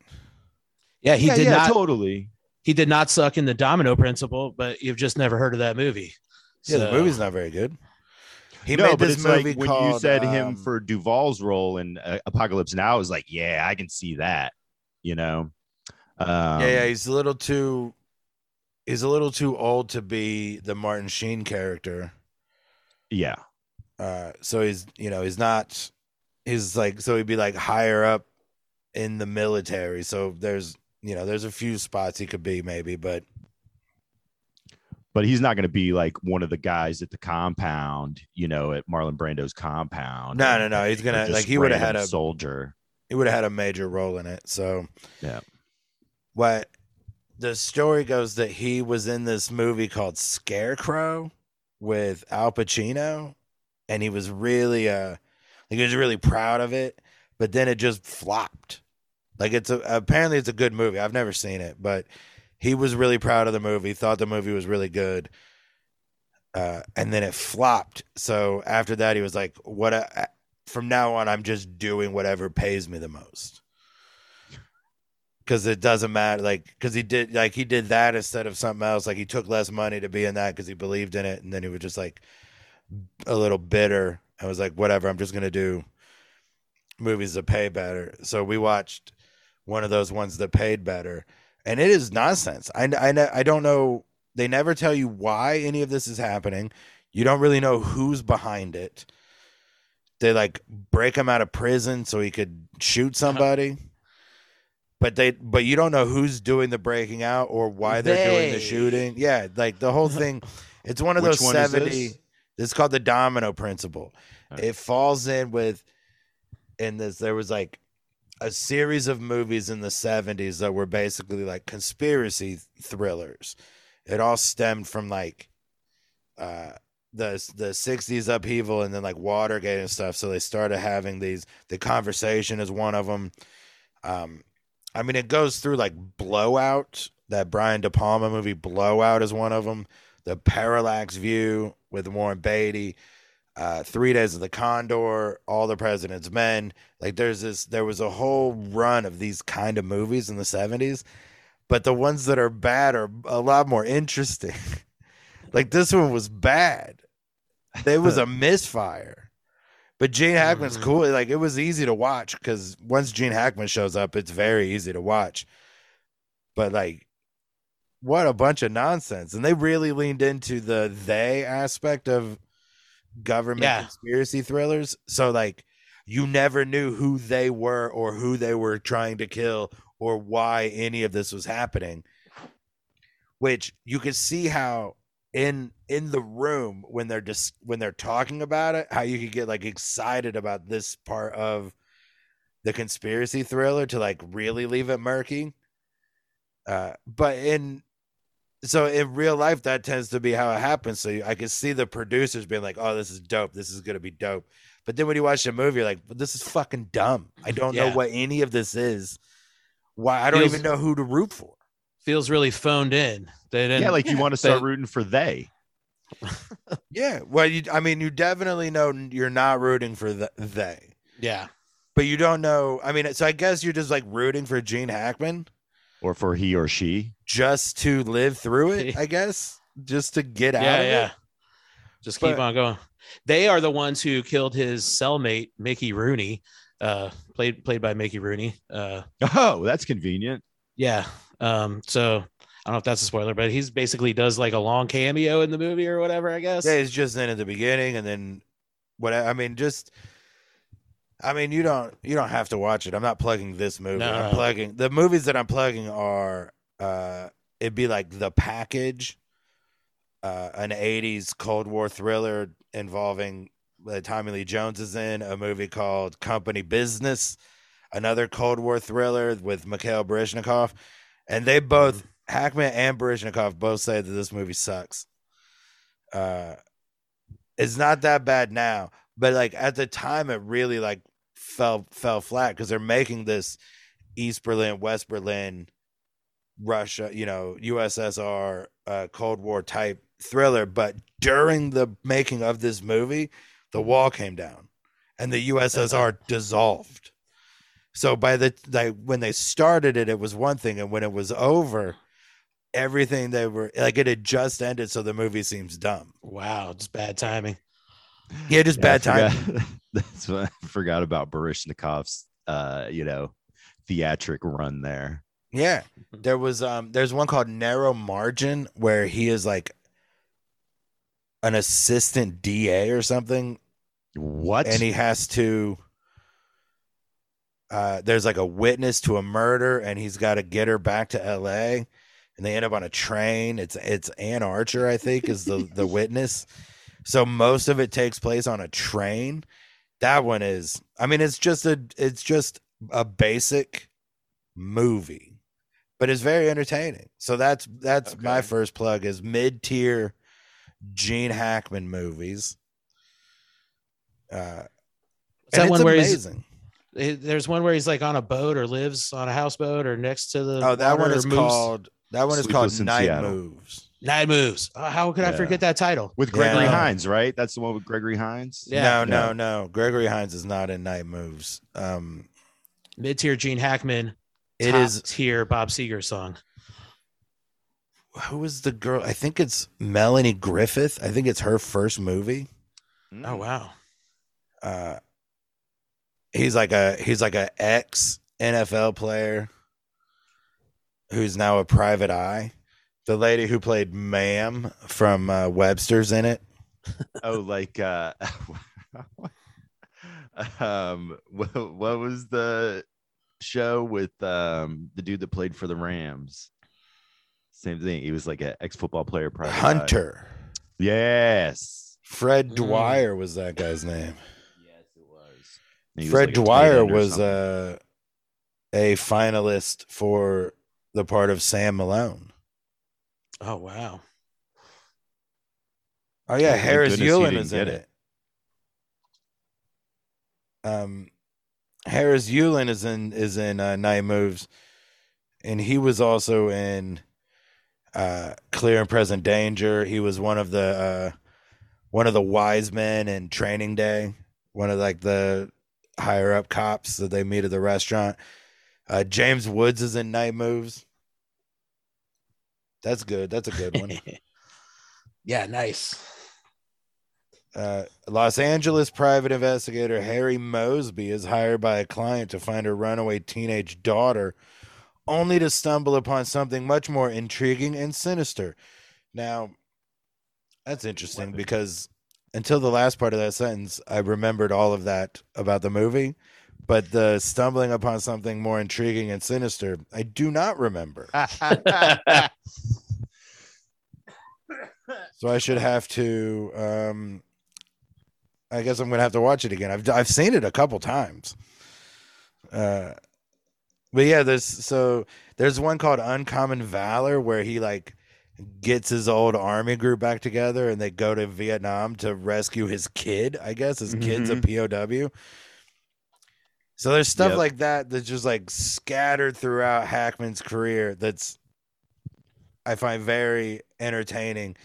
Yeah. He yeah, did yeah, not. totally. He did not suck in the Domino Principle, but you've just never heard of that movie. Yeah, the movie's not very good. He no, made but this it's movie like when called. you said him um, for Duvall's role in uh, Apocalypse Now, I was like, yeah, I can see that. You know, um, yeah, yeah, he's a little too. He's a little too old to be the Martin Sheen character. yeah. Uh, so he's you know he's not he's like so he'd be like higher up in the military. So there's you know there's a few spots he could be maybe, but but he's not going to be like one of the guys at the compound, you know, at Marlon Brando's compound. No, no, no, he's gonna- like, he would've had a- soldier. he would have had a major role in it. So Yeah. what the story goes that he was in this movie called Scarecrow with Al Pacino, and he was really uh like he was really proud of it, but then it just flopped. Like it's a apparently it's a good movie. I've never seen it, but he was really proud of the movie, thought the movie was really good. Uh, and then it flopped. So after that, he was like, "What? From now on, I'm just doing whatever pays me the most." Because it doesn't matter, like, because he did, like, he did that instead of something else. Like, he took less money to be in that because he believed in it, and then he was just like a little bitter. I was like, "Whatever, I'm just gonna do movies that pay better." So we watched one of those ones that paid better, and it is nonsense. I I I don't know. They never tell you why any of this is happening. You don't really know who's behind it. they like break him out of prison so he could shoot uh-huh. somebody. But they but you don't know who's doing the breaking out or why they're doing the shooting. Yeah, like the whole thing *laughs* it's one of Which those one is 70 this? is called the domino principle. It falls in with in this there was like a series of movies in the 70s that were basically like conspiracy thrillers. It all stemmed from like uh the the 60s upheaval and then like Watergate and stuff so they started having these the conversation is one of them. Um I mean it goes through like Blowout, that Brian De Palma movie Blowout is one of them. The Parallax View with Warren Beatty, uh, Three Days of the Condor, All the President's Men. Like there's this, there was a whole run of these kind of movies in the '70s, but the ones that are bad are a lot more interesting. *laughs* like this one was bad. It was a *laughs* misfire. But Gene Hackman's Mhm. cool. Like it was easy to watch because once Gene Hackman shows up, it's very easy to watch. But like what a bunch of nonsense. And they really leaned into the they aspect of government Yeah. conspiracy thrillers. So like you never knew who they were or who they were trying to kill or why any of this was happening. Which you could see how in in the room when they're just when they're talking about it, how you could get like excited about this part of the conspiracy thriller to like really leave it murky. Uh, but in so in real life, that tends to be how it happens. So you, I can see the producers being like, "Oh, this is dope. This is gonna be dope." But then when you watch the movie, you're like, "But this is fucking dumb. I don't know what any of this is. Why I don't Feels- even know who to root for." Feels really phoned in. They didn't. yeah, like you yeah, want to start they- rooting for they. *laughs* Yeah, well, you, I mean, you definitely know you're not rooting for the, they, yeah. but you don't know. I mean, so I guess you're just like rooting for Gene Hackman Or for he or she. just to live through it. I guess just to get out. Yeah, of yeah. It. Just keep on going. They are the ones who killed his cellmate, Mickey Rooney, uh, played played by Mickey Rooney. Uh, Oh, that's convenient. yeah. Um, so I don't know if that's a spoiler, but he's basically does like a long cameo in the movie or whatever, I guess. Yeah, it's just in at the beginning, and then what? I mean, just. I mean, you don't you don't have to watch it. I'm not plugging this movie. No, I'm plugging the movies that I'm plugging are uh it'd be like The Package, uh an 80s Cold War thriller involving that Tommy Lee Jones is in, a movie called Company Business, another Cold War thriller with Mikhail Baryshnikov, and they both Hackman and Baryshnikov both say that this movie sucks. Uh it's not that bad now, but like at the time it really like fell fell flat because they're making this East Berlin, West Berlin, Russia, you know, USSR, uh, Cold War type thriller. But during the making of this movie, the wall came down and the USSR *laughs* dissolved. So by the like when they started it, it was one thing, and when it was over, everything they were like it had just ended, so the movie seems dumb. Wow, just bad timing. Yeah, just Yeah, bad time. forgot- *laughs* That's what I forgot about Baryshnikov's uh, you know, theatric run there. Yeah. There was um there's one called Narrow Margin where he is like an assistant DA or something What? and he has to uh there's like a witness to a murder and he's got to get her back to LA and they end up on a train. It's it's Anne Archer I think is the the *laughs* witness. So most of it takes place on a train. That one is I mean it's just a it's just a basic movie. But it's very entertaining. So that's that's my first plug is mid-tier Gene Hackman movies. Uh Is and that it's one where he's amazing. eh, there's one where he's like on a boat or lives on a houseboat or next to the Oh, that one is moves- called that one is called Sleepless in Night Seattle. Moves. Night Moves. Oh, how could I forget that title? with Gregory Yeah. Hines, right? That's the one with Gregory Hines. Yeah. no, no, no. Gregory Hines is not in Night Moves. Um Mid tier Gene Hackman. It is top is tier Bob Seger song. who is the girl? I think it's Melanie Griffith. I think it's her first movie. Mm. Oh wow. uh he's like a he's like a ex NFL player who's now a private eye. The lady who played Ma'am from uh, Webster's in it. Oh, like uh *laughs* um, what, what was the show with um the dude that played for the Rams? Same thing. He was like an ex football player. Private eye. Hunter. Yes. Fred Mm. Dryer was that guy's name. Yes, it was. He was Fred like Dryer was something. uh, a finalist for the part of Sam Malone. Oh wow. Oh yeah, Oh, thank Harris Yulin is in get it. Um, Harris Yulin is in is in uh, Night Moves, and he was also in uh, Clear and Present Danger. He was one of the uh, one of the wise men in Training Day. One of like the higher up cops that they meet at the restaurant. Uh, James Woods is in Night Moves. That's good. That's a good one. *laughs* yeah, nice. Uh, Los Angeles private investigator Harry Mosby is hired by a client to find her runaway teenage daughter, only to stumble upon something much more intriguing and sinister. Now, that's interesting because until the last part of that sentence, I remembered all of that about the movie, but the stumbling upon something more intriguing and sinister, I do not remember. *laughs* So I should have to. Um, I guess I'm gonna have to watch it again. I've I've seen it a couple times. Uh, but yeah, there's so there's one called Uncommon Valor where he like gets his old army group back together and they go to Vietnam to rescue his kid. I guess his kid's a POW. So there's stuff Yep. like that that's just like scattered throughout Hackman's career. That's I find very entertaining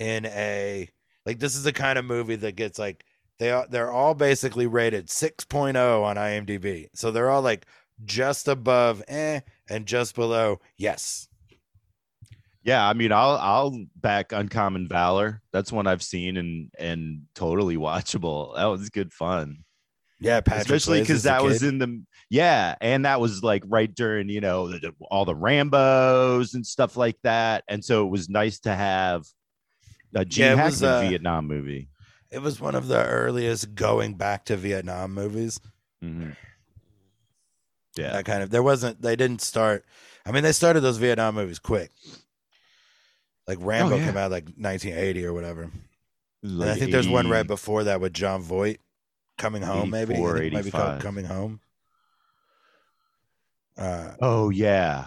in a like this is the kind of movie that gets like they are they're all basically rated 6.0 on IMDb. So they're all like just above eh and just below yes. Yeah, I mean, I'll I'll back Uncommon Valor. That's one I've seen and and totally *laughs* watchable. That was good fun, Yeah, Patrick especially because that was in the yeah, and that was like right during you know the, all the Rambo's and stuff like that, and so it was nice to have a Gene Yeah, Hackman was, uh, Vietnam movie. it was one of the earliest going back to Vietnam movies. Mhm. Yeah, That kind of there wasn't they didn't start I mean they started those Vietnam movies quick. Like Rambo Oh, yeah. came out like 1980 or whatever. And I like think there's one right before that with Jon Voight coming home, maybe. I 84, think it might be called coming home. Uh, Oh yeah,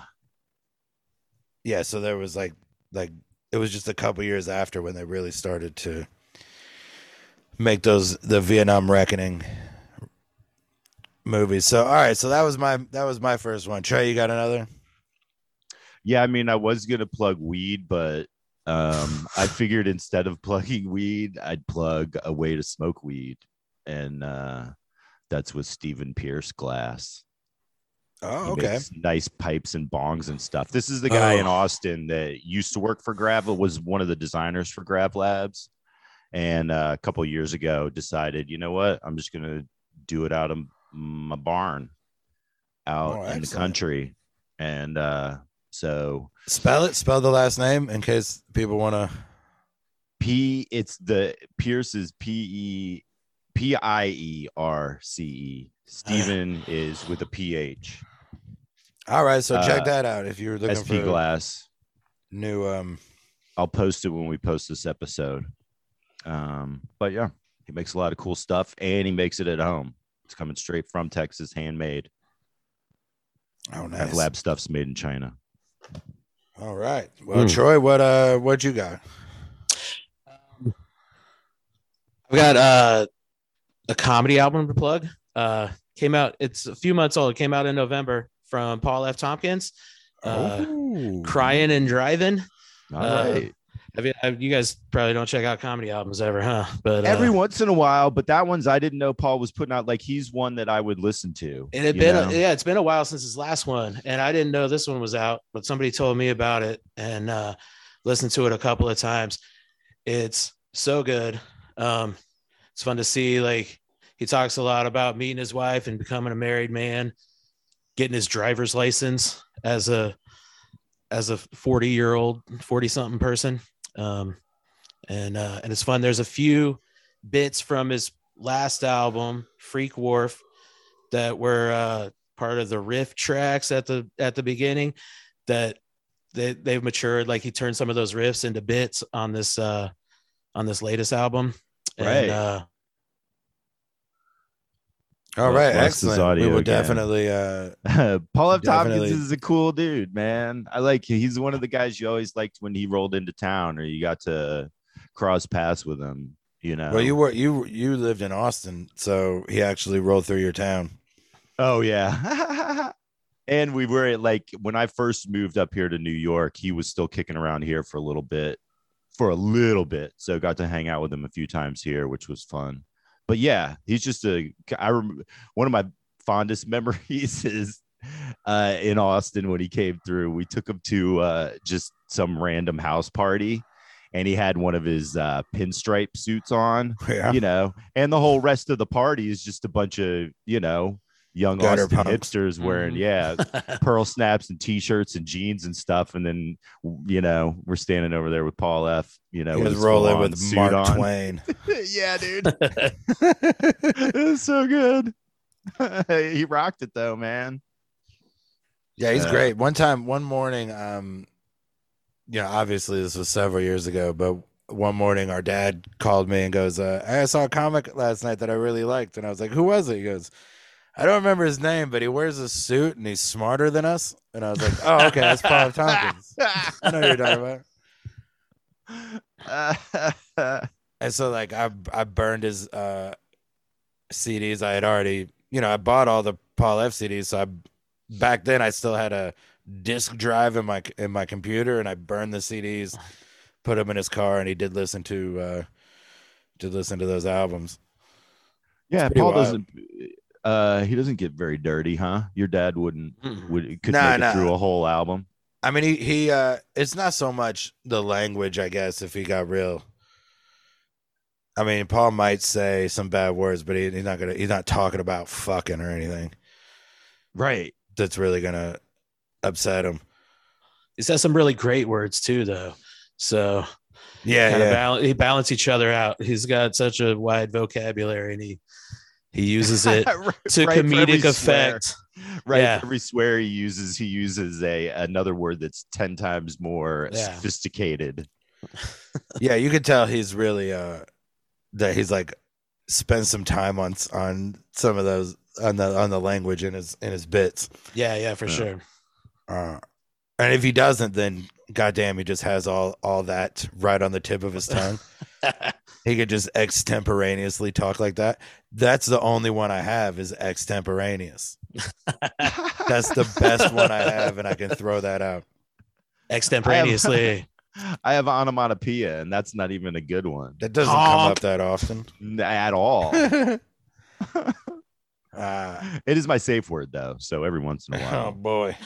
yeah, so there was like like it was just a couple years after when they really started to make those the Vietnam Reckoning movies. So all right, so that was my that was my first one. Trey, you got another? yeah. I mean, I was gonna plug weed, but um, I figured instead of plugging weed, I'd plug a way to smoke weed, and uh, that's with Stephen Pierce Glass. Oh, okay. nice pipes and bongs and stuff. This is the guy in Oh. Austin that used to work for Grav, was one of the designers for Grav Labs, and uh, a couple years ago decided, you know what, I'm just gonna do it out of my barn, out Oh, in the country, and uh, so Spell it. Spell the last name in case people want to. P. It's the Pierce is P E P I E R C E. *laughs* Stephen is with a P H. All right, so check Uh, that out if you're looking for. SP for Glass. new. Um, I'll post it when we post this episode. Um, but yeah, he makes a lot of cool stuff and he makes it at home. It's coming straight from Texas, handmade. oh, Have nice. lab stuff's made in China. All right. Well, Mm. Troy, what uh, what you got? I've got uh, a comedy album to plug. Uh, came out. It's a few months old. It came out in November from Paul F. Tompkins. Uh, Ooh. Crying and driving. All Uh, right. Have you, have- you guys probably don't check out comedy albums ever, huh? But uh, Every once in a while, but that one's I didn't know Paul was putting out. Like he's one that I would listen to. It had been know? yeah, it's been a while since his last one, and I didn't know this one was out, but somebody told me about it and uh, listened to it a couple of times. It's so good. Um, it's fun to see. Like he talks a lot about meeting his wife and becoming a married man, getting his driver's license as a as a forty year old, forty something person. Um, and uh, and it's fun. There's a few bits from his last album, Freak Wharf, that were uh, part of the riff tracks at the at the beginning. That they they've matured. Like he turned some of those riffs into bits on this uh, on this latest album. And, Right. Uh, All Well, right, excellent. We will again. definitely. Uh, *laughs* Paul F. Tompkins is a cool dude, man. I like he's one of the guys you always liked when he rolled into town or you got to cross paths with him, you know. well, you were you you lived in Austin, so he actually rolled through your town. Oh yeah. *laughs* and we were at, like when I first moved up here to New York, he was still kicking around here for a little bit. For a little bit. So got to hang out with him a few times here, which was fun. But yeah, he's just a I remember one of my fondest *laughs* memories is uh in Austin when he came through. We took him to uh just some random house party and he had one of his uh pinstripe suits on *laughs* Yeah, you know, and the whole rest of the party is just a bunch of, you know, young Gutter Austin punks. hipsters wearing, Mhm. yeah, *laughs* pearl snaps and t-shirts and jeans and stuff. And then, you know, we're standing over there with Paul F, you know, he was rolling with suit Mark on. Twain. *laughs* yeah, dude. *laughs* it was so good. he rocked it though, man. Yeah, he's Yeah. great. One time, one morning, um, you know, obviously this was several years ago, but one morning our dad called me and goes, uh, I saw a comic last night that I really liked. And I was like, who was it? He goes, I don't remember his name, but he wears a suit and he's smarter than us. And I was like, oh, okay, that's Paul F. *laughs* Tompkins. I know who you're talking about. And so like I I burned his uh CDs. I had already, you know, I bought all the Paul F CDs. So I back then I still had a disk drive in my in my computer and I burned the CDs, put them in his car and he did listen to uh did listen to those albums. yeah, Paul wild. doesn't uh he doesn't get very dirty, huh? Your dad wouldn't would could Nah, make nah. it through a whole album. I mean he he uh it's not so much the language, I guess, if he got real. I mean, Paul might say some bad words, but he, he's not gonna he's not talking about fucking or anything. Right. that's really gonna upset him. he says some really great words too, though. So Yeah, kind of yeah. balance, he balance each other out. He's got such a wide vocabulary, and he he uses it *laughs* to Right for every comedic swear. effect. Right. Yeah. Every swear he uses, he uses a another word that's ten times more Yeah. sophisticated. *laughs* yeah, you could tell he's really uh that he's like spent some time on on some of those on the on the language in his in his bits. Yeah, yeah, for Yeah. sure. Uh and if he doesn't, then goddamn, he just has all all that right on the tip of his tongue. *laughs* he could just extemporaneously talk like that. That's the only one I have is extemporaneous. *laughs* That's the best one I have, and I can throw that out. Extemporaneously. *laughs* I have onomatopoeia, and that's not even a good one That doesn't come up that often. At all. uh, *laughs* it is my safe word though, so every once in a while. oh boy.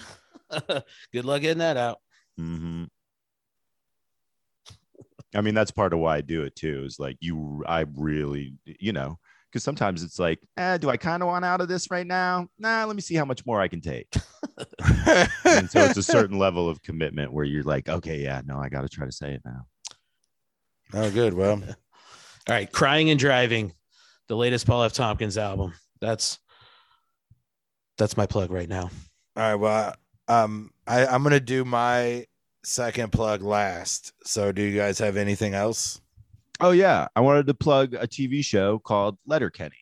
Good luck getting that out. hmm I mean, that's part of why I do it too. Is like you, I really, you know, because sometimes it's like, eh, do I kind of want out of this right now? Nah, let me see how much more I can take. *laughs* and so it's a certain level of commitment where you're like, okay, yeah, no, I got to try to say it now. oh, good. Well, *laughs* All right, crying and driving, the latest Paul F. Tompkins album. That's that's my plug right now. all right. Well, um, I, I'm gonna do my second plug last. So, do you guys have anything else? Oh yeah, I wanted to plug a TV show called Letterkenny.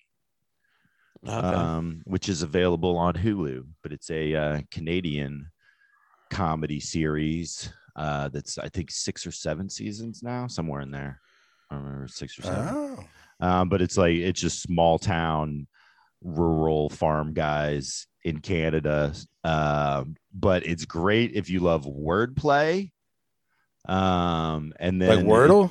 Okay. um, which is available on Hulu. But it's a uh, Canadian comedy series uh, that's I think six or seven seasons now, somewhere in there. I don't remember six or seven. Oh, Um, but it's like it's just small town, rural farm guys in Canada. Um, but it's great if you love wordplay. Um, and then like Wordle.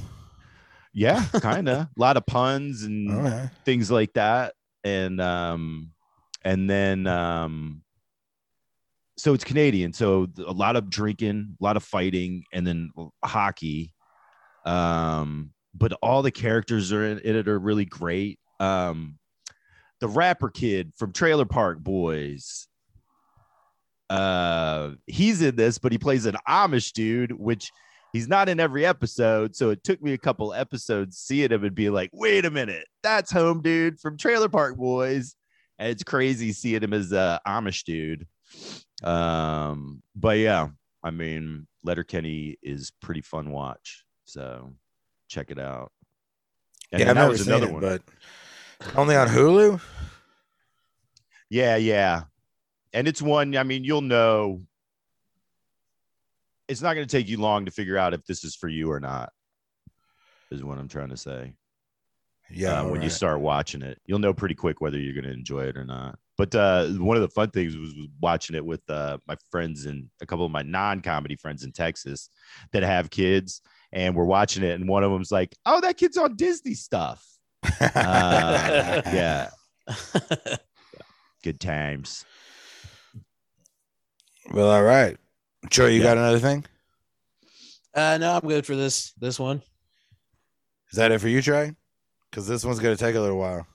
yeah, kind of a lot of puns and *laughs* things like that and um and then um so it's canadian so a lot of drinking a lot of fighting and then hockey um but all the characters are in, in it are really great um the rapper kid from trailer park boys uh he's in this but he plays an amish dude which he's not in every episode. So it took me a couple episodes seeing him and be like, wait a minute, that's home dude from Trailer Park Boys. And it's crazy seeing him as a Amish dude. Um, but yeah, I mean, Letterkenny is pretty fun watch. So check it out. And yeah, I've that never was seen another it, one. but only on Hulu. Yeah, yeah. And it's one, I mean, you'll know it's not going to take you long to figure out if this is for you or not, is what I'm trying to say. Yeah, uh, when you start watching it, you'll know pretty quick whether you're going to enjoy it or not. But uh, one of the fun things was, was watching it with uh, my friends and a couple of my non comedy friends in Texas that have kids. And we're watching it, and one of them's like, Oh, that kid's on Disney stuff. Uh, yeah, *laughs* good times. Well, all right. Troy, you Yeah. got another thing? Uh, no, I'm good for this this one. Is that it for you, Trey? Because this one's gonna take a little while.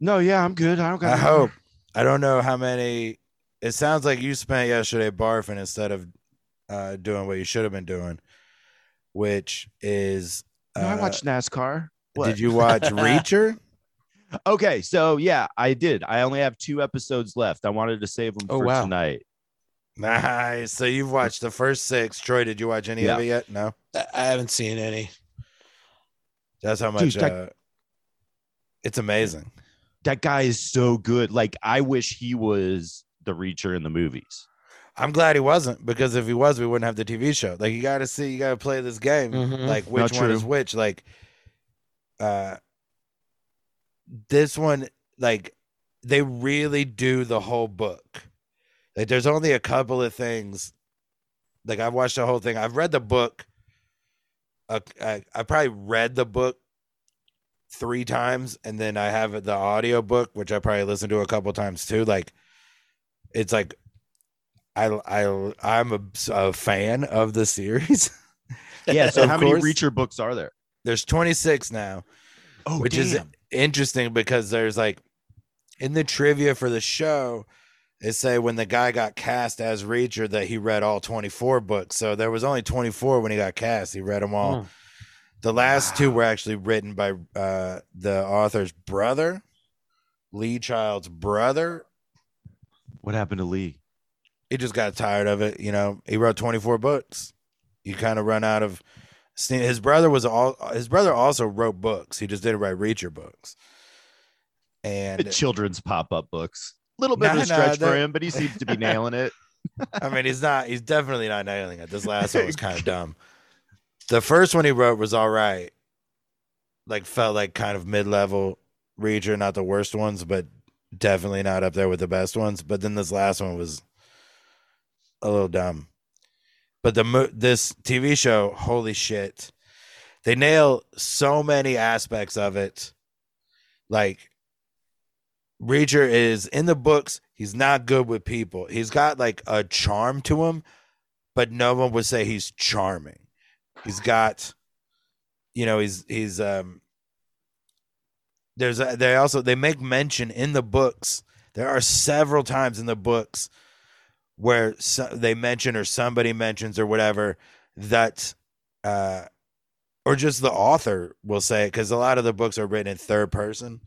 No, yeah, I'm good. I don't got I any hope. more. I don't know how many. It sounds like you spent yesterday barfing instead of uh, doing what you should have been doing, which is. Uh, No, I watched NASCAR. What? Did you watch *laughs* Reacher? Okay, so yeah, I did. I only have two episodes left. I wanted to save them Oh, for wow. tonight. Nice. So you've watched the first six. Troy, did you watch any of it yet? No. I I haven't seen any. That's how much. Dude, that- uh, it's amazing. That guy is so good. Like I wish he was the Reacher in the movies. I'm glad he wasn't because if he was, we wouldn't have the TV show. Like you got to see, you got to play this game. Mhm. Like which No, one is which? Like, uh, this one, like they really do the whole book. Like there's only a couple of things. Like I've watched the whole thing. I've read the book. Uh, I I probably read the book three times, and then I have the audio book, which I probably listened to a couple times too. Like, it's like I I I'm a, a fan of the series. *laughs* Yeah. So Of how many. Reacher books are there? There's 26 now, Oh, which is interesting because there's like in the trivia for the show, they say when the guy got cast as Reacher that he read all 24 books. So there was only 24 when he got cast. He read them all. Hmm. The last two were actually written by uh, the author's brother, Lee Child's brother. What happened to Lee? he just got tired of it. You know, he wrote 24 books. You kind of run out of. His brother was all, his brother also wrote books. He just didn't write Reacher books. And Children's pop-up books. A little bit Nah, of a nah, stretch for him, but he seems to be *laughs* nailing it. I mean, he's not, he's definitely not nailing it. This last one was kind of *laughs* dumb. The first one he wrote was all right. Like, felt like kind of mid level Reacher, not the worst ones, but definitely not up there with the best ones. But then this last one was a little dumb. But the this TV show, holy shit, they nail so many aspects of it. Like Reacher is in the books. He's not good with people. He's got like a charm to him, but no one would say he's charming. He's got, you know, he's he's um. There's a, they also they make mention in the books. There are several times in the books where so, they mention or somebody mentions or whatever that, uh, or just the author will say it because a lot of the books are written in third person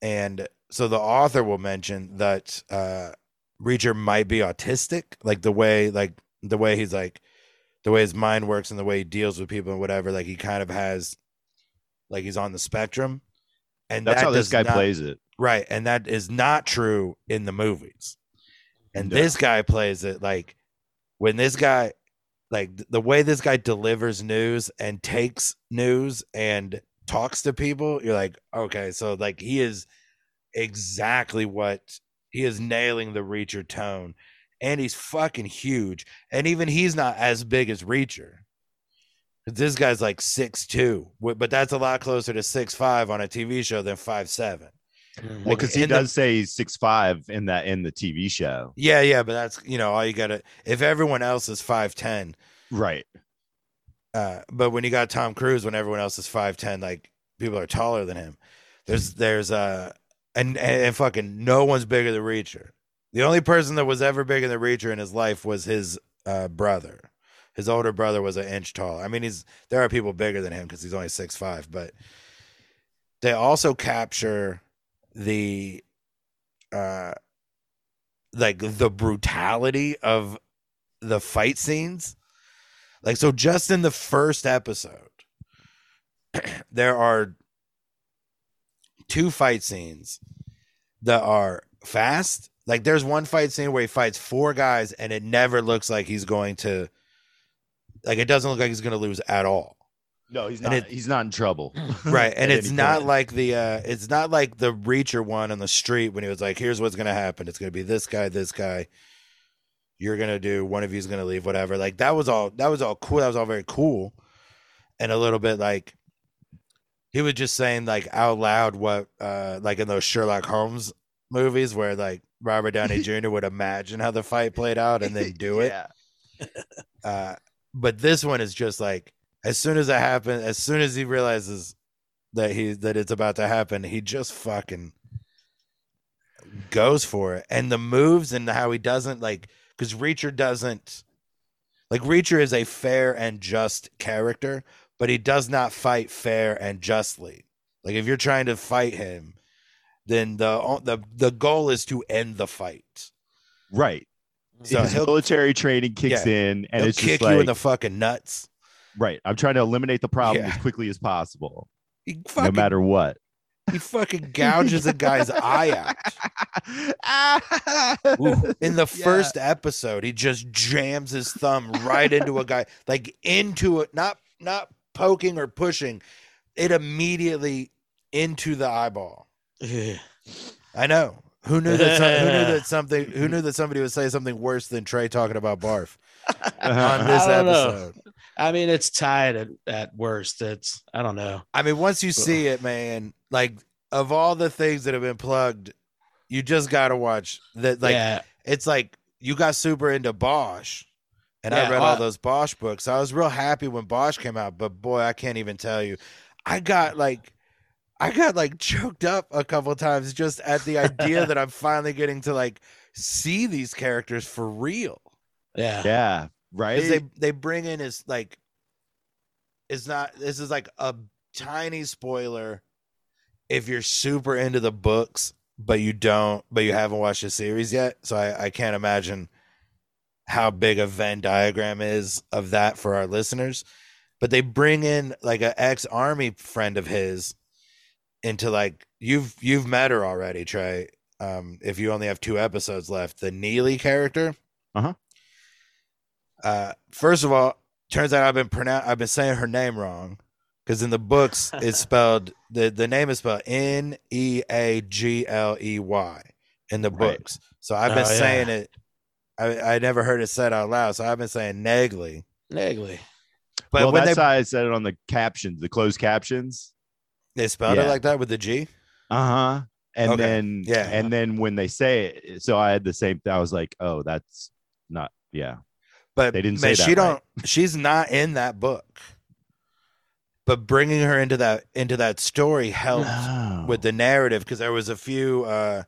and so the author will mention that uh Reacher might be autistic, like the way like the way he's like the way his mind works and the way he deals with people and whatever, like he kind of has like he's on the spectrum. And That's that how this guy not- plays it. Right. And that is not true in the movies. And No. this guy plays it like when this guy like the way this guy delivers news and takes news and talks to people, you're like, okay, so like he is exactly what he is nailing the Reacher tone. And he's fucking huge. And even he's not as big as Reacher. This guy's like six two, but that's a lot closer to six five on a TV show than five seven. Well, because he in the- does say he's six five in that in the TV show. Yeah, yeah, but that's you know all you gotta. If everyone else is five ten, Right. uh, but when you got Tom Cruise, when everyone else is five ten, like people are taller than him. There's there's uh and, and and fucking no one's bigger than Reacher. The only person that was ever bigger than Reacher in his life was his uh brother. His older brother was an inch tall. I mean, he's there are people bigger than him because he's only six five. But they also capture the, uh, like the brutality of the fight scenes. Like so, just in the first episode, *clears throat* there are two fight scenes that are fast. Like there's one fight scene where he fights four guys and it never looks like he's going to like it doesn't look like he's going to lose at all. No, he's not. it- he's not in trouble. *laughs* Right. And it's not point. like the uh it's not like the Reacher one on the street when he was like here's what's going to happen. It's going to be this guy, this guy. You're going to do one of you's going to leave whatever. Like that was all that was all cool. That was all very cool. And a little bit like he was just saying like out loud what uh like in those Sherlock Holmes movies where like Robert Downey *laughs* Jr. would imagine how the fight played out and then do it. *laughs* Uh, but this one is just like as soon as it happens, as soon as he realizes that he that it's about to happen, he just fucking goes for it. And the moves and how he doesn't like because Reacher doesn't like Reacher is a fair and just character, but he does not fight fair and justly. Like if you're trying to fight him, then the the the goal is to end the fight. Right. So His military training kicks in, and it's kick just like you in the fucking nuts. Right. I'm trying to eliminate the problem Yeah. as quickly as possible, He no matter what. He fucking gouges a guy's eye out. *laughs* In the Yeah. first episode, he just jams his thumb right into a guy, like into it, not not poking or pushing, it immediately into the eyeball. *sighs* I know. Who knew that? Some, who knew that *laughs* something? Who knew that somebody would say something worse than Trey talking about barf *laughs* on this I don't know. episode? I mean, it's tied at, at worst. It's I don't know. I mean, once you see it, man, like of all the things that have been plugged, you just got to watch that. Like, yeah, it's like you got super into Bosch, and I read well, all those Bosch books. I was real happy when Bosch came out, but boy, I can't even tell you. I got like, I got like choked up a couple times just at the idea *laughs* that I'm finally getting to like see these characters for real. yeah, yeah. Right. they they bring in is like, it's not. This is like a tiny spoiler. If you're super into the books, but you don't, but you haven't watched the series yet, so I, I can't imagine how big a Venn diagram is of that for our listeners. But they bring in like an ex army friend of his into like you've you've met her already, Trey. Um, if you only have two episodes left, the Neely character. Uh-huh. Uh, first of all, turns out I've been pronoun- I've been saying her name wrong because in the books it's *laughs* spelled the the name is spelled N E A G L E Y in the Right. books. So I've been Oh, yeah. saying it. I I never heard it said out loud, so I've been saying Negley. Negley. But well, when that's they how I said it on the captions, the closed captions. they spelled it like that with the G. Uh huh. And Okay. then Yeah. and then when they say it, so I had the same. I was like, oh, that's not. Yeah. But They didn't man, say that she don't. right. *laughs* She's not in that book. But bringing her into that into that story helped No. with the narrative because there was a few. uh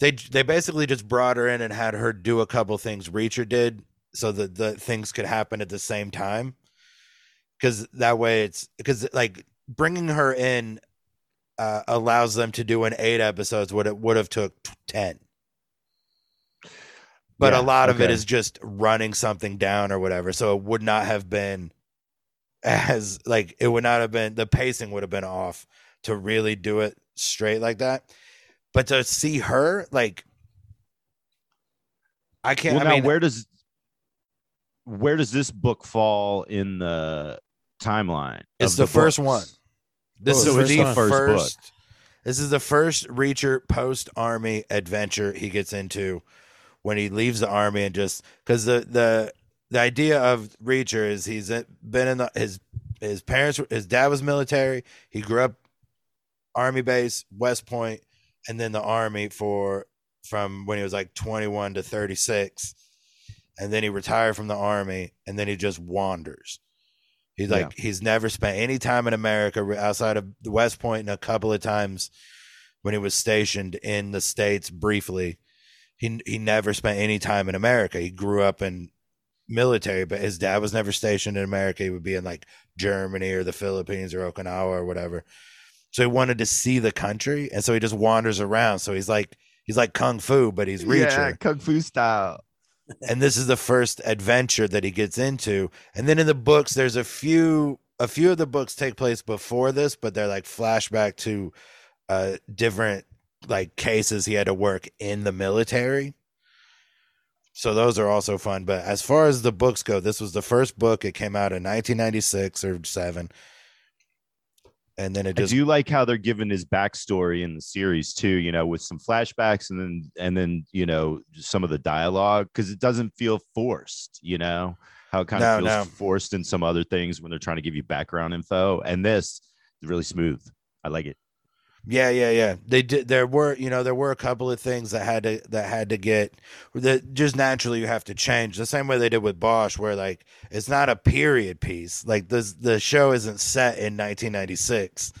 They they basically just brought her in and had her do a couple things Reacher did, so that the things could happen at the same time. Because that way, it's because like bringing her in uh, allows them to do an eight episodes what it would have took ten. But Yeah, a lot of it is just running something down or whatever. So it would not have been as like it would not have been the pacing would have been off to really do it straight like that. But to see her like I can't well, I now mean where does where does this book fall in the timeline? it's of the, first one. This Oh, is the first first, First book. This is the first Reacher post army adventure he gets into when he leaves the army and just because the the the idea of Reacher is he's been in the his his parents his dad was military. He grew up army base West Point and then the army for from when he was like 21 to 36 and then he retired from the army and then he just wanders. He's like he's never spent any time in america outside of west point and a couple of times when he was stationed in the states briefly he he never spent any time in america he grew up in military, but his dad was never stationed in America. He would be in like Germany or the Philippines or Okinawa or whatever. So he wanted to see the country, and so he just wanders around. So he's like he's like kung fu, but he's Reacher. Yeah, kung fu style. and this is the first adventure that he gets into. And then in the books, there's a few a few of the books take place before this, but they're like flashback to uh different like cases he had to work in the military. So those are also fun. But as far as the books go, this was the first book. It came out in 1996 or seven, and then it I just do like how they're giving his backstory in the series too, you know, with some flashbacks and then and then you know some of the dialogue because it doesn't feel forced, you know, how it kind No, of feels no. forced in some other things when they're trying to give you background info. And this is really smooth. I like it. Yeah, yeah, yeah. They did. There were, you know, there were a couple of things that had to that had to get that just naturally you have to change. The same way they did with Bosch, where like it's not a period piece. Like this, the show isn't set in 1996.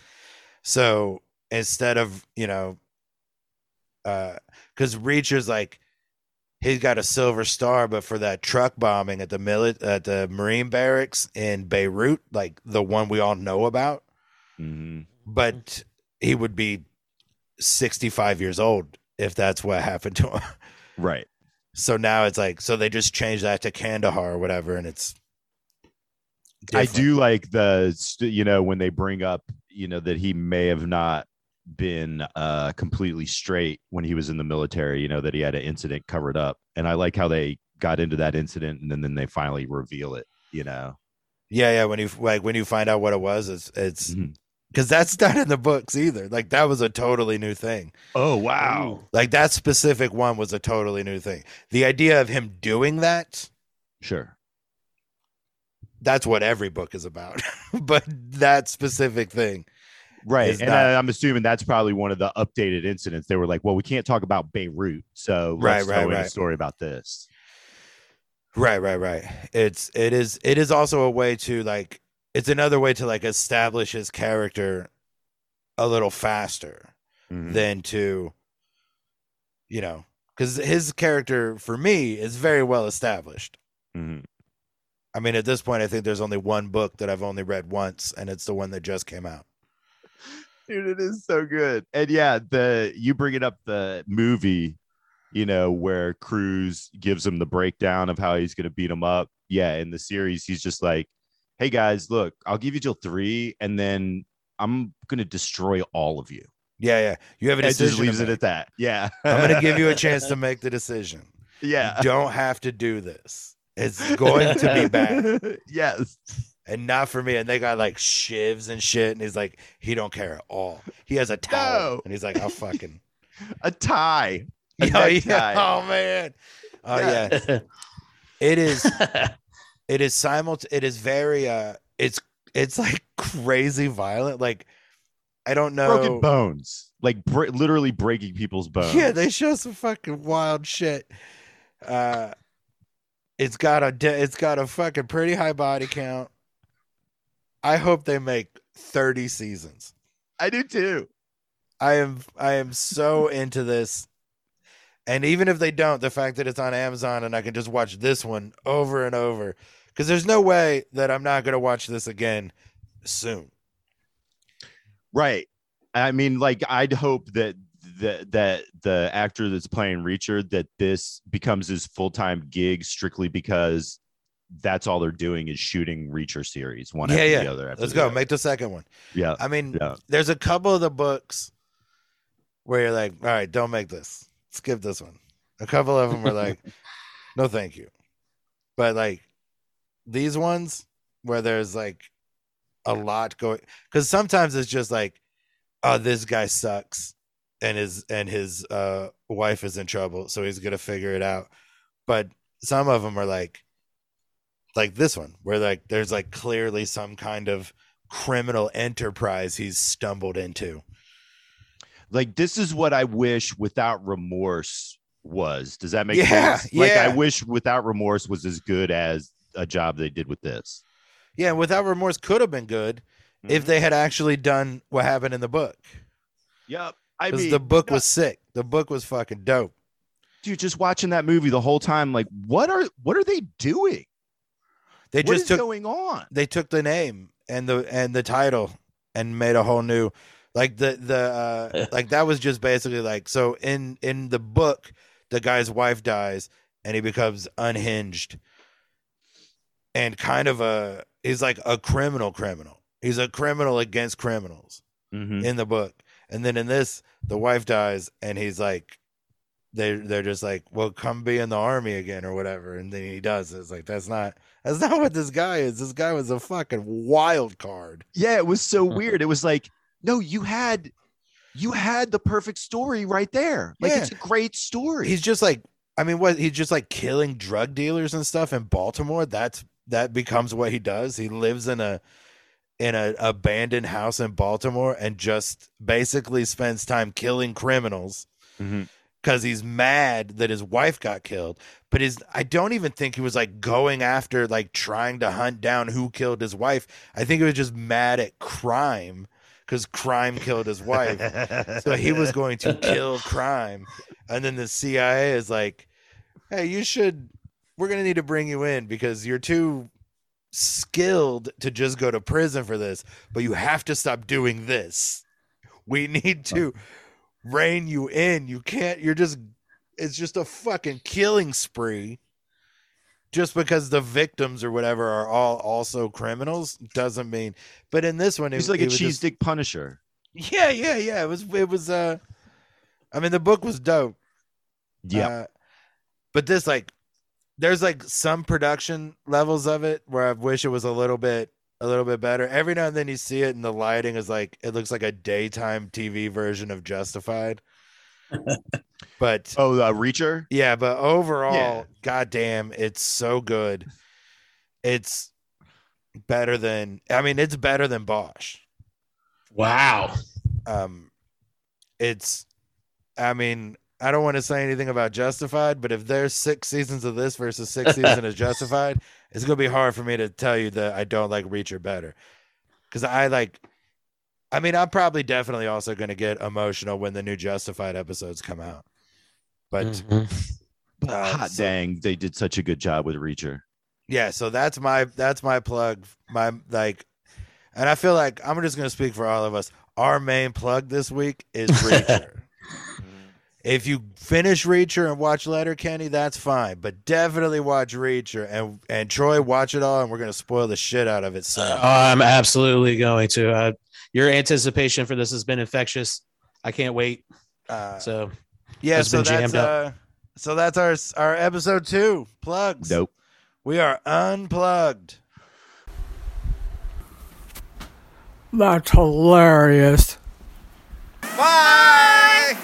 So instead of you know, uh, because Reacher's like he's got a silver star, but for that truck bombing at the mili- at the Marine barracks in Beirut, like the one we all know about Mhm. but he would be 65 years old if that's what happened to him. Right. So now it's like, so they just changed that to Kandahar or whatever, and it's. I do like the you know when they bring up you know that he may have not been uh completely straight when he was in the military you know that he had an incident covered up and I like how they got into that incident and then, then they finally reveal it you know Yeah, yeah. When you like when you find out what it was, it's it's Mhm. Because that's not in the books either. Like that was a totally new thing. oh wow Like that specific one was a totally new thing. The idea of him doing that, sure that's what every book is about. *laughs* but that specific thing, right and not- I, I'm assuming that's probably one of the updated incidents they were like well we can't talk about Beirut so let's Right, right, throw in a story about this Right, right, right. It's it is it is also a way to like it's another way to like establish his character a little faster Mhm. than to you know cuz his character for me is very well established. Mhm. I mean at this point I think there's only one book that I've only read once and it's the one that just came out. dude it is so good and yeah the you bring it up the movie you know where Cruise gives him the breakdown of how he's going to beat him up yeah in the series he's just like hey guys look i'll give you till three and then i'm going to destroy all of you Yeah, yeah. You have a decision. just leaves it at that yeah I'm going to give you a *laughs* chance to make the decision. yeah You don't have to do this. It's going to be bad. *laughs* yes and not for me. And they got like shivs and shit. And he's like, he don't care at all. He has a towel, No. and he's like, I'll fucking. *laughs* a tie a oh, yeah. oh man. Oh Yeah. yeah. It is. It is simult. It is very. uh It's. It's like crazy violent. Like I don't know. broken bones like br- literally breaking people's bones Yeah, they show some fucking wild shit. Uh, it's got a. de- It's got a fucking pretty high body count. I hope they make thirty seasons. i do too I am I am so *laughs* into this. And even if they don't, the fact that it's on Amazon and I can just watch this one over and over cuz there's no way that I'm not going to watch this again soon. Right. I mean, like, I'd hope that that that the actor that's playing Reacher that this becomes his full time gig strictly because that's all they're doing is shooting Reacher series one Yeah, after yeah. the other. Let's the go. other. Make the second one. yeah, I mean, yeah. there's a couple of the books where you're like, "All right, don't make this. Skip this one." A couple of them are like, *laughs* "No, thank you." But like these ones where there's like a lot going cuz sometimes it's just like, "Oh, this guy sucks." And his and his uh wife is in trouble, so he's to figure it out. But some of them are like like this one where like there's like clearly some kind of criminal enterprise he's stumbled into. Like this is what I wish without remorse was. Does that make Yeah, sense? Like. I wish without remorse was as good as a job they did with this. Yeah, without remorse could have been good if they had actually done what happened in the book. Yep. I mean, the book was sick. The book was fucking dope. dude, just watching that movie the whole time, like, what are what are they doing? They What just took going on? they took the name and the and the title and made a whole new like the the uh *laughs* like that was just basically like so in in the book the guy's wife dies and he becomes unhinged and kind of a he's like a criminal criminal he's a criminal against criminals Mhm. in the book and then in this the wife dies and he's like they they're just like well come be in the army again or whatever and then he does it's like that's not that's not what this guy is this guy was a fucking wild card Yeah, it was so *laughs* weird. It was like, no, you had you had the perfect story right there. Like Yeah. it's a great story. he's just like i mean what he's just like killing drug dealers and stuff in baltimore that's that becomes what he does. He lives in a in a abandoned house in baltimore and just basically spends time killing criminals mm-hmm. because he's mad that his wife got killed. But his i don't even think he was like going after like trying to hunt down who killed his wife. I think he was just mad at crime because crime killed his wife. So he was going to *laughs* kill crime. And then the cia is like hey you should we're going to need to bring you in because you're too skilled to just go to prison for this but you have to stop doing this we *laughs* need to rein you in you can't you're just it's just a fucking killing spree just because the victims or whatever are all also criminals doesn't mean but in this one it, He's like it a cheese just- stick punisher. yeah, yeah, yeah. It was it was uh I mean the book was dope. Yeah. Uh, but this like there's like some production levels of it where I wish it was a little bit a little bit better. Every now and then you see it and the lighting is like it looks like a daytime TV version of Justified. *laughs* but oh, uh, Reacher. yeah, but overall, Yeah. goddamn, it's so good. It's better than I mean, it's better than Bosch. Wow. um it's i mean i don't want to say anything about justified but if there's six seasons of this versus six *laughs* seasons of justified it's going to be hard for me to tell you that i don't like reacher better because i like i mean i'm probably definitely also going to get emotional when the new justified episodes come out but Mhm. But *sighs* Uh, hot so- dang, they did such a good job with Reacher. yeah so that's my that's my plug my like and i feel like i'm just going to speak for all of us our main plug this week is *laughs* reacher if you finish reacher and watch Letterkenny that's fine but definitely watch reacher and and troy watch it all and we're going to spoil the shit out of it so Oh, I'm absolutely going to. Uh, your anticipation for this has been infectious. I can't wait. uh, So yeah it's so been that's jammed up. uh so that's our our episode two plugs Nope. we are unplugged That's hilarious. bye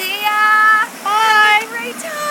See ya. Bye. Have a great time.